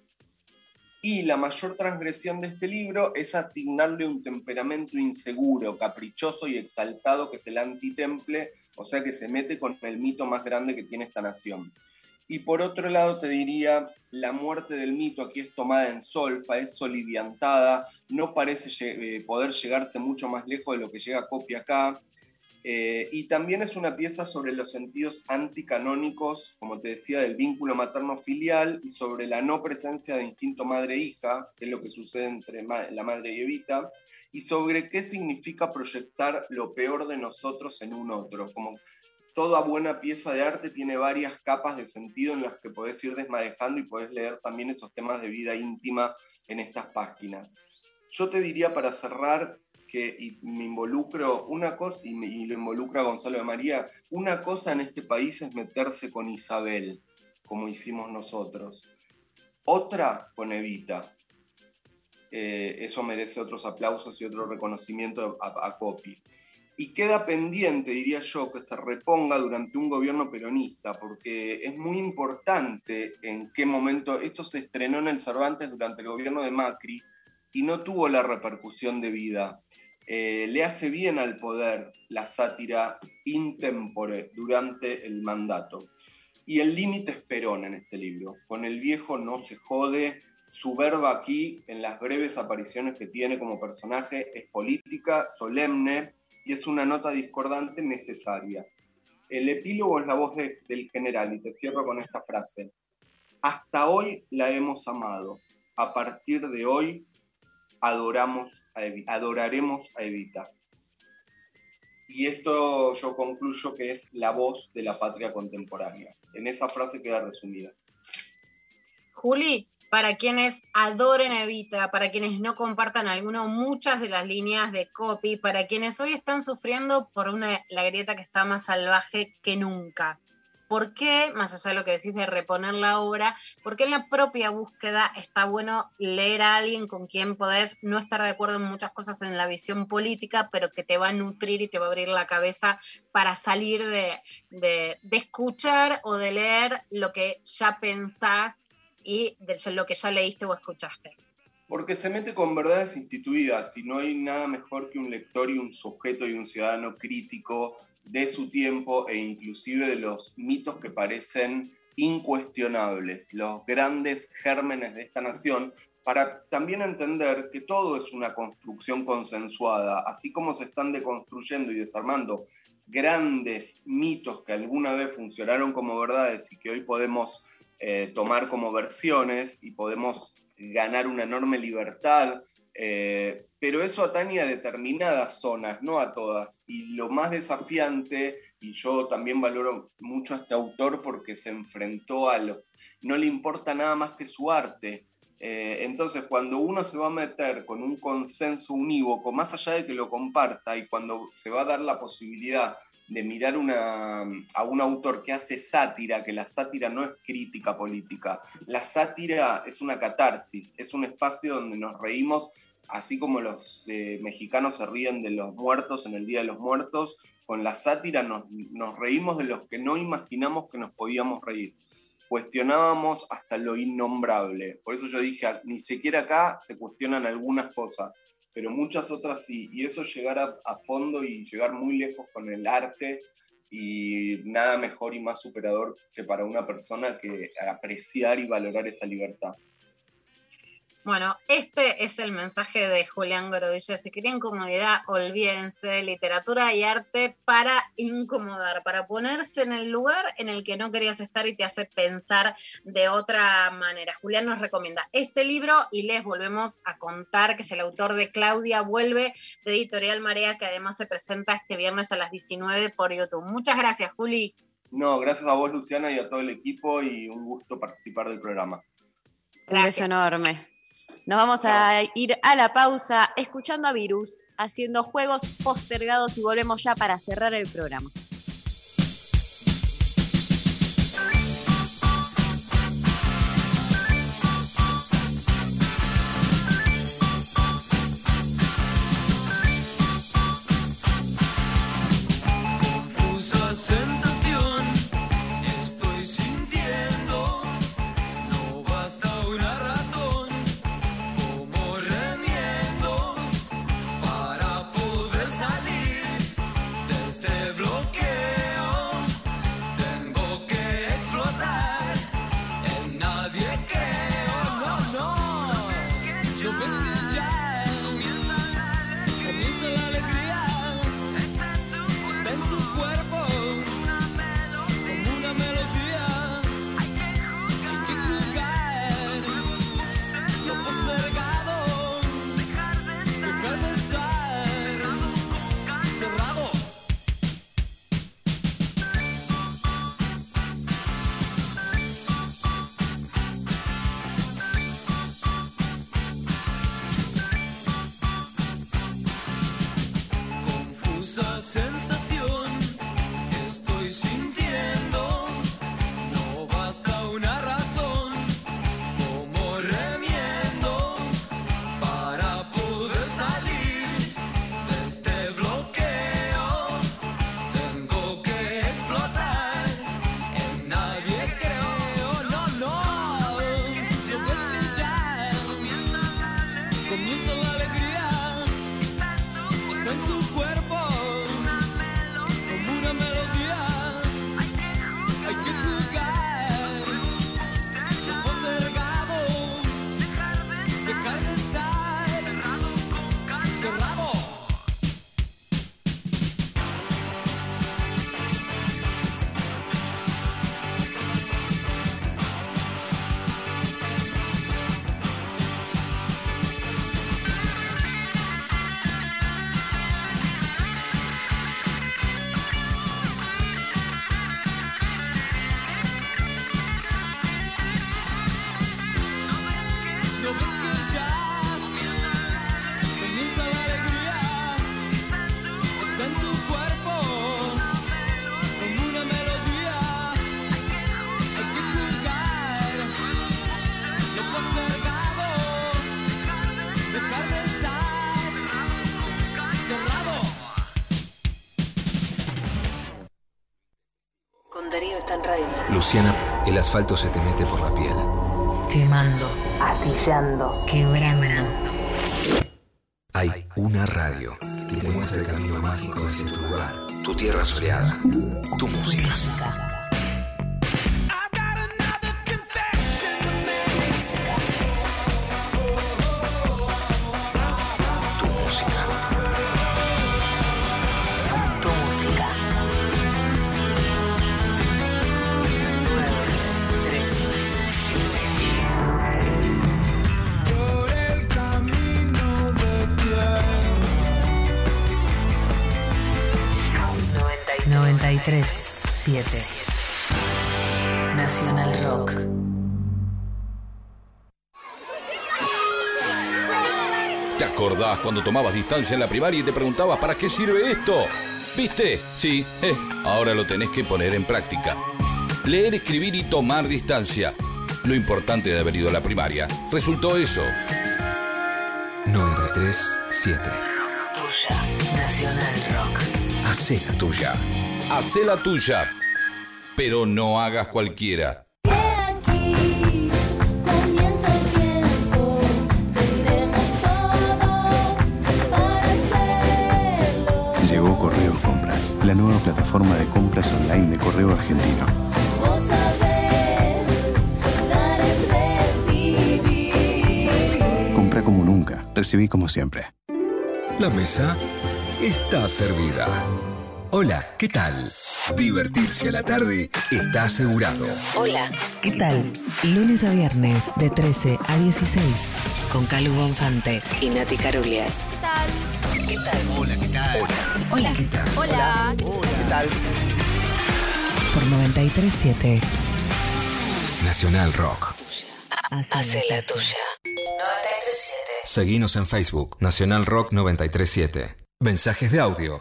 Y la mayor transgresión de este libro es asignarle un temperamento inseguro, caprichoso y exaltado que es el antitemple, o sea que se mete con el mito más grande que tiene esta nación. Y por otro lado te diría, la muerte del mito aquí es tomada en solfa, es soliviantada, no parece eh, poder llegarse mucho más lejos de lo que llega Copia acá. Eh, y también es una pieza sobre los sentidos anticanónicos, como te decía, del vínculo materno-filial y sobre la no presencia de instinto madre-hija, que es lo que sucede entre la madre y Evita, y sobre qué significa proyectar lo peor de nosotros en un otro, como toda buena pieza de arte tiene varias capas de sentido en las que podés ir desmadejando y podés leer también esos temas de vida íntima en estas páginas. Yo te diría para cerrar que y me involucro una cosa y, lo involucra Gonzalo de María, una cosa en este país es meterse con Isabel, como hicimos nosotros. Otra con Evita. Eh, eso merece otros aplausos y otro reconocimiento a, a Copi y queda pendiente, diría yo, que se reponga durante un gobierno peronista, porque es muy importante en qué momento, esto se estrenó en el Cervantes durante el gobierno de Macri y no tuvo la repercusión debida. Eh, le hace bien al poder la sátira intempore durante el mandato. Y el límite es Perón en este libro. Con el viejo no se jode, Su verba aquí, en las breves apariciones que tiene como personaje, es política, solemne y es una nota discordante necesaria. El epílogo es la voz de- del general y te cierro con esta frase. Hasta hoy la hemos amado. A partir de hoy adoramos a adoraremos a Evita. Y esto yo concluyo que es la voz de la patria contemporánea. En esa frase queda resumida. Juli, para quienes adoren Evita, para quienes no compartan alguno, muchas de las líneas de copy, para quienes hoy están sufriendo por una, la grieta que está más salvaje que nunca. ¿Por qué, más allá de lo que decís de reponer la obra, por qué en la propia búsqueda está bueno leer a alguien con quien podés no estar de acuerdo en muchas cosas en la visión política, pero que te va a nutrir y te va a abrir la cabeza para salir de, de- escuchar o de leer lo que ya pensás y de lo que ya leíste o escuchaste? Porque se mete con verdades instituidas y no hay nada mejor que un lector y un sujeto y un ciudadano crítico de su tiempo e inclusive de los mitos que parecen incuestionables, los grandes gérmenes de esta nación, para también entender que todo es una construcción consensuada, así como se están deconstruyendo y desarmando grandes mitos que alguna vez funcionaron como verdades y que hoy podemos eh, tomar como versiones y podemos ganar una enorme libertad, eh, pero eso atañe a determinadas zonas, no a todas. Y lo más desafiante, y yo también valoro mucho a este autor porque se enfrentó a lo... No le importa nada más que su arte. Eh, entonces, cuando uno se va a meter con un consenso unívoco, más allá de que lo comparta, y cuando se va a dar la posibilidad de mirar a un autor que hace sátira, que la sátira no es crítica política, la sátira es una catarsis, es un espacio donde nos reímos, así como los eh, mexicanos se ríen de los muertos en el Día de los Muertos, con la sátira nos, reímos de los que no imaginamos que nos podíamos reír. Cuestionábamos hasta lo innombrable. Por eso yo dije, ni siquiera acá se cuestionan algunas cosas pero muchas otras sí. Y eso llegar a, a, fondo y llegar muy lejos con el arte y nada mejor y más superador que para una persona que apreciar y valorar esa libertad. Bueno, este es el mensaje de Julián Gorodiller. Si querían comodidad, olvídense, literatura y arte para incomodar, para ponerse en el lugar en el que no querías estar y te hace pensar de otra manera. Julián nos recomienda este libro y les volvemos a contar que es el autor de Claudia Vuelve, de Editorial Marea, que además se presenta este viernes a las 19 por YouTube. Muchas gracias, Juli. No, gracias a vos, Luciana, y a todo el equipo y un gusto participar del programa. Gracias. Un beso enorme. Nos vamos a ir a la pausa escuchando a Virus, haciendo juegos postergados y volvemos ya para cerrar el programa. Asfalto se te mete por la piel. Quemando. Atillando. Quebrando. Hay una radio que te muestra el camino mágico hacia tu lugar, tu tierra soleada, tu música. 93 7. Nacional Rock. ¿Te acordás cuando tomabas distancia en la primaria y te preguntabas para qué sirve esto? ¿Viste? Sí, eh, ahora lo tenés que poner en práctica. Leer, escribir y tomar distancia. Lo importante de haber ido a la primaria resultó eso. 93 7. Nacional Rock. Hacé la tuya. Hacé la tuya, pero no hagas cualquiera. Comienza el tiempo, tendremos todo para hacerlo. Llegó Correos Compras, la nueva plataforma de compras online de Correo Argentino. Vos sabés, dar es recibir. Compra como nunca, recibí como siempre. La mesa está servida. Hola, ¿qué tal? Divertirse a la tarde está asegurado. Hola, ¿qué tal? Lunes a viernes de 13 a 16 con Calu Bonfante y Nati Carulias. ¿Qué tal? ¿Qué tal? Hola, ¿qué tal? Hola. ¿Qué tal? Hola. ¿Qué tal? Por 937 Nacional Rock. Hace la tuya. 937 Seguinos en Facebook, Nacional Rock 937. Mensajes de audio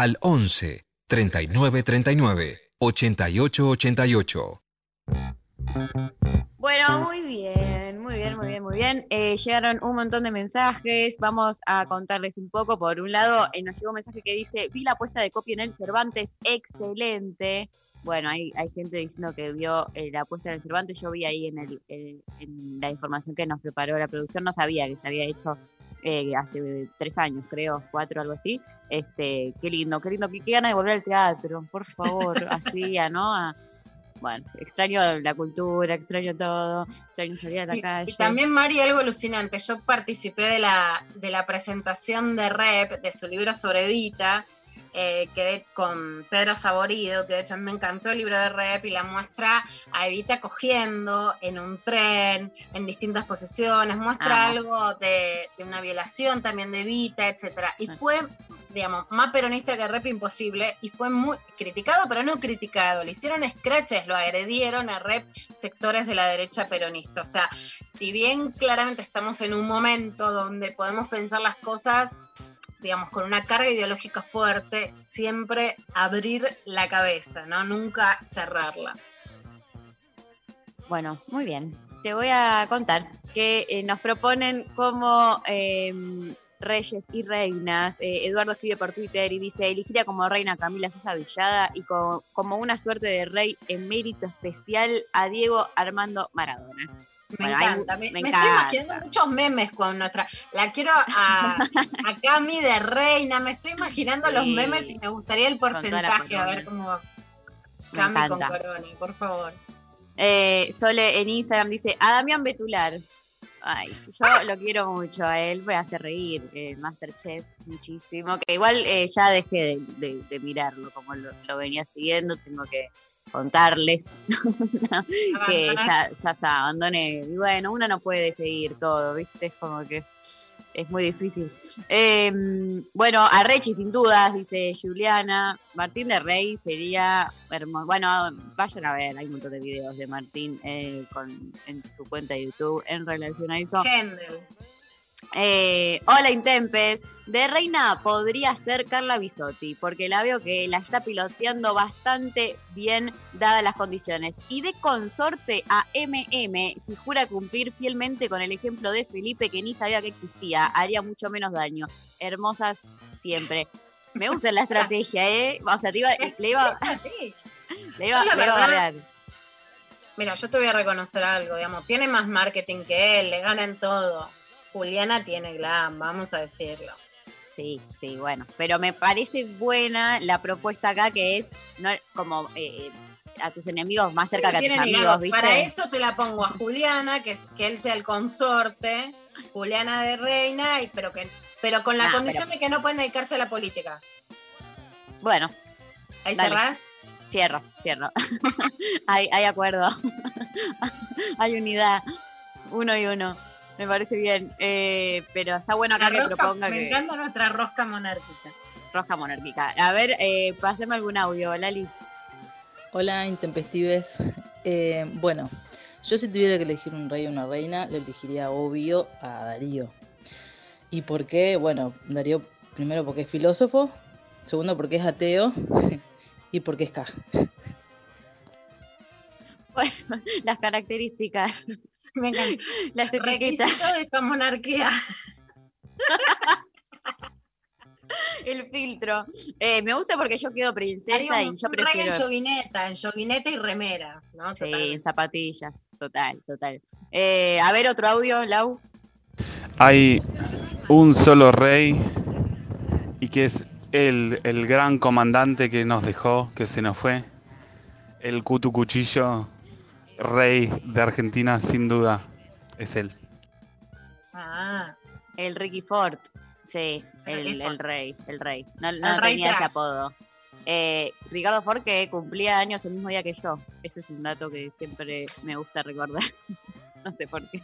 al 11 39 39 88 88. Bueno, muy bien, muy bien, muy bien, muy bien. Eh, llegaron un montón de mensajes. Vamos a contarles un poco. Por un lado, eh, nos llegó un mensaje que dice: Vi la puesta de copia en el Cervantes, excelente. Bueno, hay, hay gente diciendo que vio eh, la puesta en el Cervantes. Yo vi ahí en, el, en- en la información que nos preparó la producción, no sabía que se había hecho eh, hace tres años, creo, cuatro, algo así. Este, qué lindo, qué lindo, qué, qué ganas de volver al teatro, por favor, [laughs] así, ¿no? A- bueno, extraño la cultura, extraño todo, extraño salir a la Y, calle. y también, Mari, algo alucinante. Yo participé de la, de la presentación de Rep, de su libro sobre Evita, eh, quedé con Pedro Saborido, que de hecho me encantó el libro de Rep y la muestra a Evita cogiendo en un tren, en distintas posiciones, muestra algo de, de una violación también de Evita, etcétera. Y fue, digamos, más peronista que Rep imposible y fue muy criticado, pero no criticado. Le hicieron scratches, lo agredieron a Rep sectores de la derecha peronista. O sea, si bien claramente estamos en un momento donde podemos pensar las cosas, digamos, con una carga ideológica fuerte, siempre abrir la cabeza, ¿no? Nunca cerrarla. Bueno, muy bien. Te voy a contar que eh, nos proponen como eh, reyes y reinas. Eh, Eduardo escribe por Twitter y dice, elegiría como reina Camila Sosa Villada y co- como una suerte de rey en mérito especial a Diego Armando Maradona. Me Bueno, hay- encanta, me, me me encanta. estoy imaginando muchos memes con nuestra. La quiero a, [laughs] a Cami de reina, me estoy imaginando los memes y me gustaría el porcentaje, a ver cómo va. Cami con corona, por favor. Eh, Sole en Instagram dice, a Damián Betular. Ay, yo lo quiero mucho a él, me hace reír, el Masterchef, muchísimo. Que igual eh, ya dejé de, de- de mirarlo como lo, lo venía siguiendo, tengo que contarles [laughs] que ya, ya está, abandoné. Y bueno, uno no puede seguir todo, ¿viste? Es como que es muy difícil. Eh, bueno, a Rechi sin dudas, dice Juliana. Martín de Rey sería hermoso. Bueno, vayan a ver, hay un montón de videos de Martín eh, con, en su cuenta de YouTube en relación a eso. Gendel. Eh, hola Intempes. De reina podría ser Carla Bisotti, porque la veo que la está piloteando bastante bien dadas las condiciones. Y de consorte a MM, si jura cumplir fielmente con el ejemplo de Felipe, que ni sabía que existía, haría mucho menos daño. Hermosas siempre. Me gusta la estrategia, ¿eh? O sea, te iba, le iba, [laughs] le iba, le iba a hablar. Mira, yo te voy a reconocer algo, digamos, tiene más marketing que él, le gana en todo. Juliana tiene glam, vamos a decirlo. Sí, sí, bueno. Pero me parece buena la propuesta acá que es no como eh, a tus enemigos más cerca que a tus amigos. ¿viste? Para eso te la pongo a Juliana, que, es- que él sea el consorte, Juliana de reina, y, pero que pero con la Nah, condición pero- de que no pueden dedicarse a la política. Bueno. ¿Ahí dale. cerrás? Cierro, cierro. [laughs] hay, hay acuerdo. [laughs] hay unidad. Uno y uno. Me parece bien. Eh, pero está bueno acá La que rosca- proponga me que. encanta nuestra rosca monárquica. Rosca monárquica. A ver, eh, pasemos algún audio, Lali. Hola, intempestives. Eh, bueno, yo si tuviera que elegir un rey o una reina, le elegiría obvio a Darío. ¿Y por qué? Bueno, Darío, primero porque es filósofo, segundo porque es ateo [laughs] y porque es K. Bueno, [laughs] las características. [laughs] Me encanta. Las [laughs] etiquetas. De esta monarquía. [laughs] El filtro. Eh, me gusta porque yo quedo princesa Haría y un, yo un rey prefiero. en yoguineta, en yoguineta y remeras, ¿no? Sí, en zapatillas. Total, total. Eh, a ver, otro audio, Lau. Hay un solo rey y que es el, el gran comandante que nos dejó, que se nos fue. El Cutu Cuchillo, rey de Argentina, sin duda, es él. Ah, El Ricky Ford. Sí, el, el rey, el rey. No, no El rey tenía ese apodo. Eh, Ricardo Ford que cumplía años el mismo día que yo. Eso es un dato que siempre me gusta recordar. [laughs] no sé por qué.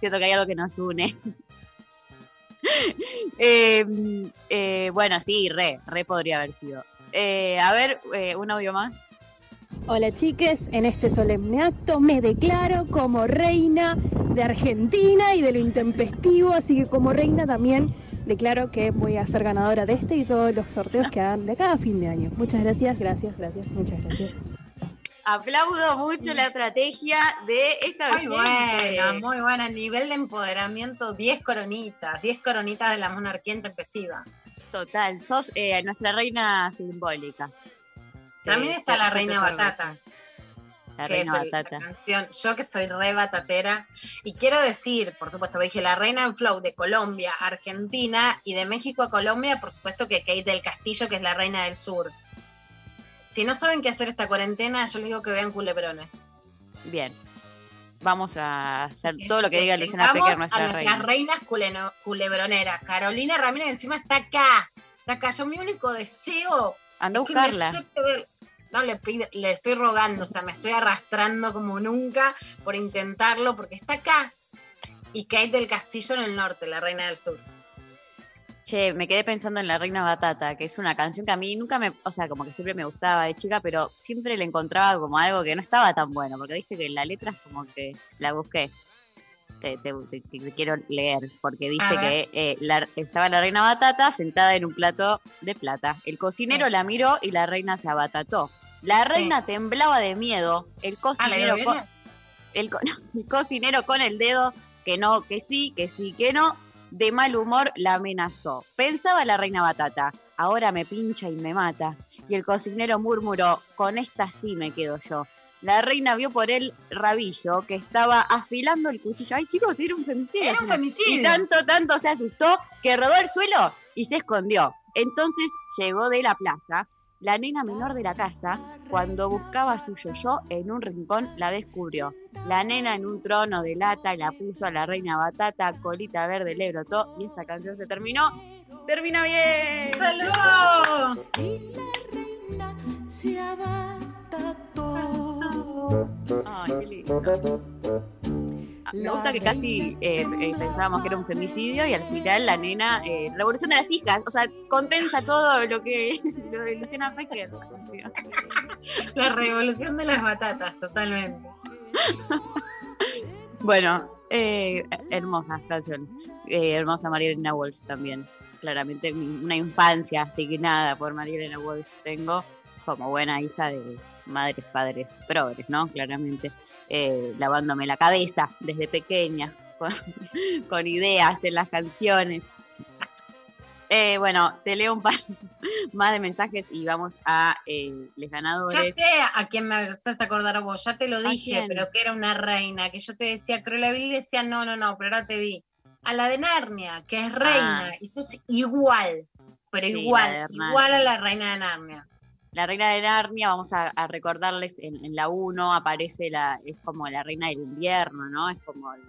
Siento que hay algo que nos une. [laughs] Eh, eh, bueno, sí, re, re podría haber sido. Eh, a ver, eh, un audio más. Hola chiques, en este solemne acto me declaro como reina de Argentina y de lo intempestivo, así que como reina también declaro que voy a ser ganadora de este y todos los sorteos que hagan de cada fin de año. Muchas gracias, gracias, gracias, muchas gracias. Aplaudo mucho la estrategia de esta muy oyente. buena, muy buena. Nivel de empoderamiento, 10 coronitas, 10 coronitas de la monarquía intempestiva. Total, sos eh, nuestra reina simbólica. También está la reina Batata. La que reina es batata. la canción. Yo que soy re batatera. Y quiero decir, por supuesto, dije la reina en flow de Colombia, Argentina y de México a Colombia, por supuesto que Kate del Castillo, que es la reina del sur. Si no saben qué hacer esta cuarentena, yo les digo que vean culebrones. Bien. Vamos a hacer todo lo que diga Luciana Pecker, a nuestra nuestras reina. reinas culeno- culebroneras. Carolina Ramírez encima está acá. Está acá. Yo mi único deseo Anda a es que me buscarla. No, le, pido- le estoy rogando, o sea, me estoy arrastrando como nunca por intentarlo, porque está acá. Y Kate del Castillo en el norte, la reina del sur. Che, me quedé pensando en La Reina Batata, que es una canción que a mí nunca me, o sea, como que siempre me gustaba de chica, pero siempre le encontraba como algo que no estaba tan bueno, porque viste que la letra es como que la busqué. Te, te- te- te quiero leer, porque dice que eh, la- estaba la reina batata sentada en un plato de plata. El cocinero Sí. la miró y la reina se abatató. La reina temblaba de miedo. El Ah, ¿la cocinero, dio co- bien? el, co- [laughs] el cocinero con el dedo, que no, que sí, que sí, que no, de mal humor la amenazó. Pensaba la reina batata, ahora me pincha y me mata. Y el cocinero murmuró, con esta sí me quedo yo. La reina vio por el rabillo que estaba afilando el cuchillo. Ay, chicos, era un femicidio. Era un femicidio. Y tanto, tanto se asustó que rodó el suelo y se escondió. Entonces llegó de la plaza la nena menor de la casa, cuando buscaba su yo-yo en un rincón, la descubrió. La nena en un trono de lata la puso a la reina batata, colita verde le brotó y esta canción se terminó. ¡Termina bien! ¡Saludos! Ay, qué lindo. Me gusta que casi eh, eh, pensábamos que era un femicidio y al final la nena eh, revoluciona las hijas, o sea, condensa todo lo que [laughs] lo de Luciana Pecker. [laughs] la revolución de las batatas, totalmente. [laughs] Bueno, eh, hermosa canción, Eh, hermosa María Elena Walsh también, claramente una infancia asignada por María Elena Walsh tengo como buena hija de madres, padres, progres, ¿no? Claramente, eh, lavándome la cabeza desde pequeña [laughs] con, con ideas en las canciones. Eh, bueno, te leo un par [laughs] más de mensajes y vamos a eh, los Ya ganadores. sé a quién me haces acordar a vos, ya te lo ¿A dije, pero que era una reina, que yo te decía Cruella Vil y decía no, no, no, pero ahora te vi. A la de Narnia, que es reina, y sos igual, pero Ah. Sí, igual, igual a la reina de Narnia. La reina de Narnia, vamos a, a recordarles, en, en la 1 aparece la, es como la reina del invierno, ¿no? Es como el,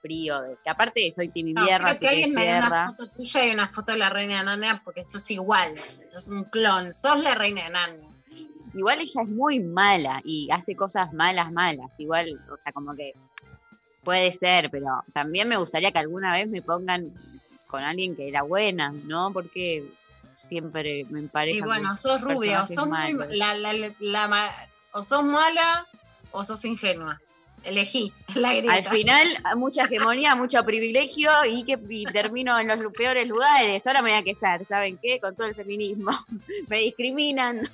frío, de- que aparte soy team No, invierno, creo así que alguien me dé una foto tuya y una foto de la reina de Narnia porque sos igual, sos un clon, sos la reina de Narnia. Igual ella es muy mala y hace cosas malas, malas. Igual, o sea, como que puede ser, pero también me gustaría que alguna vez me pongan con alguien que era buena, ¿no? Porque siempre me parece. Y bueno, sos rubia, o sos muy, la, la- la ma- o sos mala o sos ingenua. Elegí [laughs] la. Al final, mucha hegemonía, mucho privilegio y que y termino en los peores lugares. Ahora me voy a quejar, ¿saben qué? Con todo el feminismo. [laughs] me discriminan.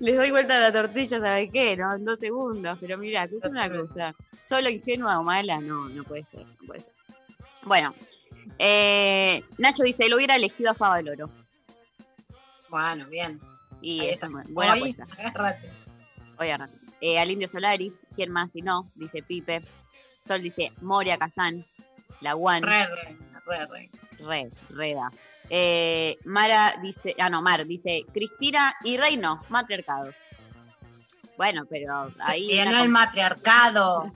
Les doy vuelta a la tortilla, ¿saben qué? No, en dos segundos. Pero mira, escucha una cosa. Solo ingenua o mala, no, no puede ser. No puede ser. Bueno, eh, Nacho dice, lo hubiera elegido a Faba Loro. Bueno, bien. Y Ahí está. buena Hoy, apuesta. agárrate. Hoy. Eh, al Indio Solari, ¿quién más si no? Dice Pipe. Sol dice Moria Kazán, la One. Re, re, re, re. Re, reda. Eh, Mara dice, ah no, Mar dice Cristina y Reino, matriarcado. Bueno, pero ahí. Una el matriarcado.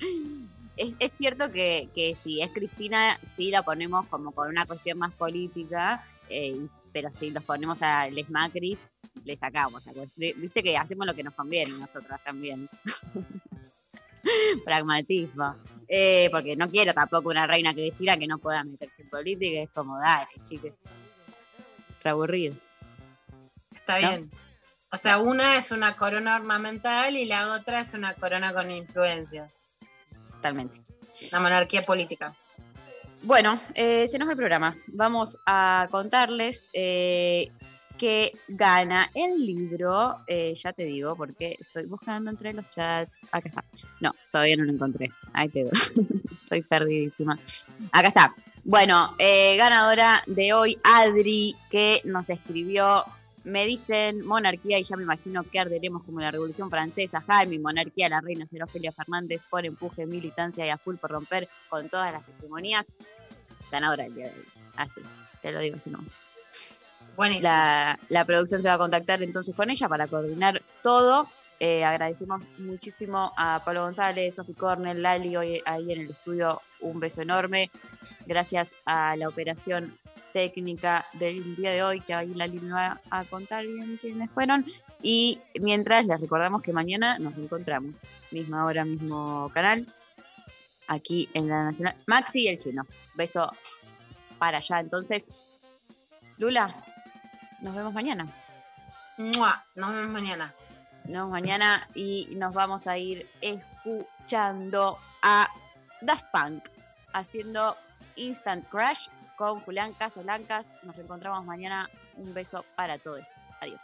[laughs] es, es cierto que, que si es Cristina, sí la ponemos como con una cuestión más política, eh, pero si los ponemos a Les Macris, le sacamos. Viste que hacemos lo que nos conviene nosotras también. [laughs] Pragmatismo. Eh, porque no quiero tampoco una reina Cristina que no pueda meterse en política, es como, dale, chiques. Re aburrido. Está ¿No? bien. O sea, una es una corona ornamental y la otra es una corona con influencias. Totalmente. La monarquía política. Bueno, eh, se nos va el programa. Vamos a contarles eh, que gana el libro. eh, ya te digo, porque estoy buscando entre los chats. Acá está. No, todavía no lo encontré. Ahí te. [laughs] Estoy perdidísima. Acá está. Bueno, eh, ganadora de hoy, Adri, que nos escribió. Me dicen monarquía y ya me imagino que arderemos como la Revolución Francesa. Jaime, monarquía, la reina será Ofelia Fernández por empuje, militancia y a full por romper con todas las hegemonías. Ganadora del día de hoy. Así, te lo digo así nomás. Buenísimo. La, la producción se va a contactar entonces con ella para coordinar todo. Eh, agradecemos muchísimo a Pablo González, Sofi Cornell, Lali, hoy ahí en el estudio. Un beso enorme. Gracias a la operación técnica del día de hoy, que ahí Lali me va a contar bien quiénes fueron. Y mientras les recordamos que mañana nos encontramos, misma hora, mismo canal, aquí en la Nacional. Maxi y el chino. Beso para allá. Entonces, Lula, nos vemos mañana. ¡Mua! Nos vemos mañana. Nos vemos mañana y nos vamos a ir escuchando a Daft Punk haciendo Instant Crash con Julián Casablancas. Nos reencontramos mañana. Un beso para todos. Adiós.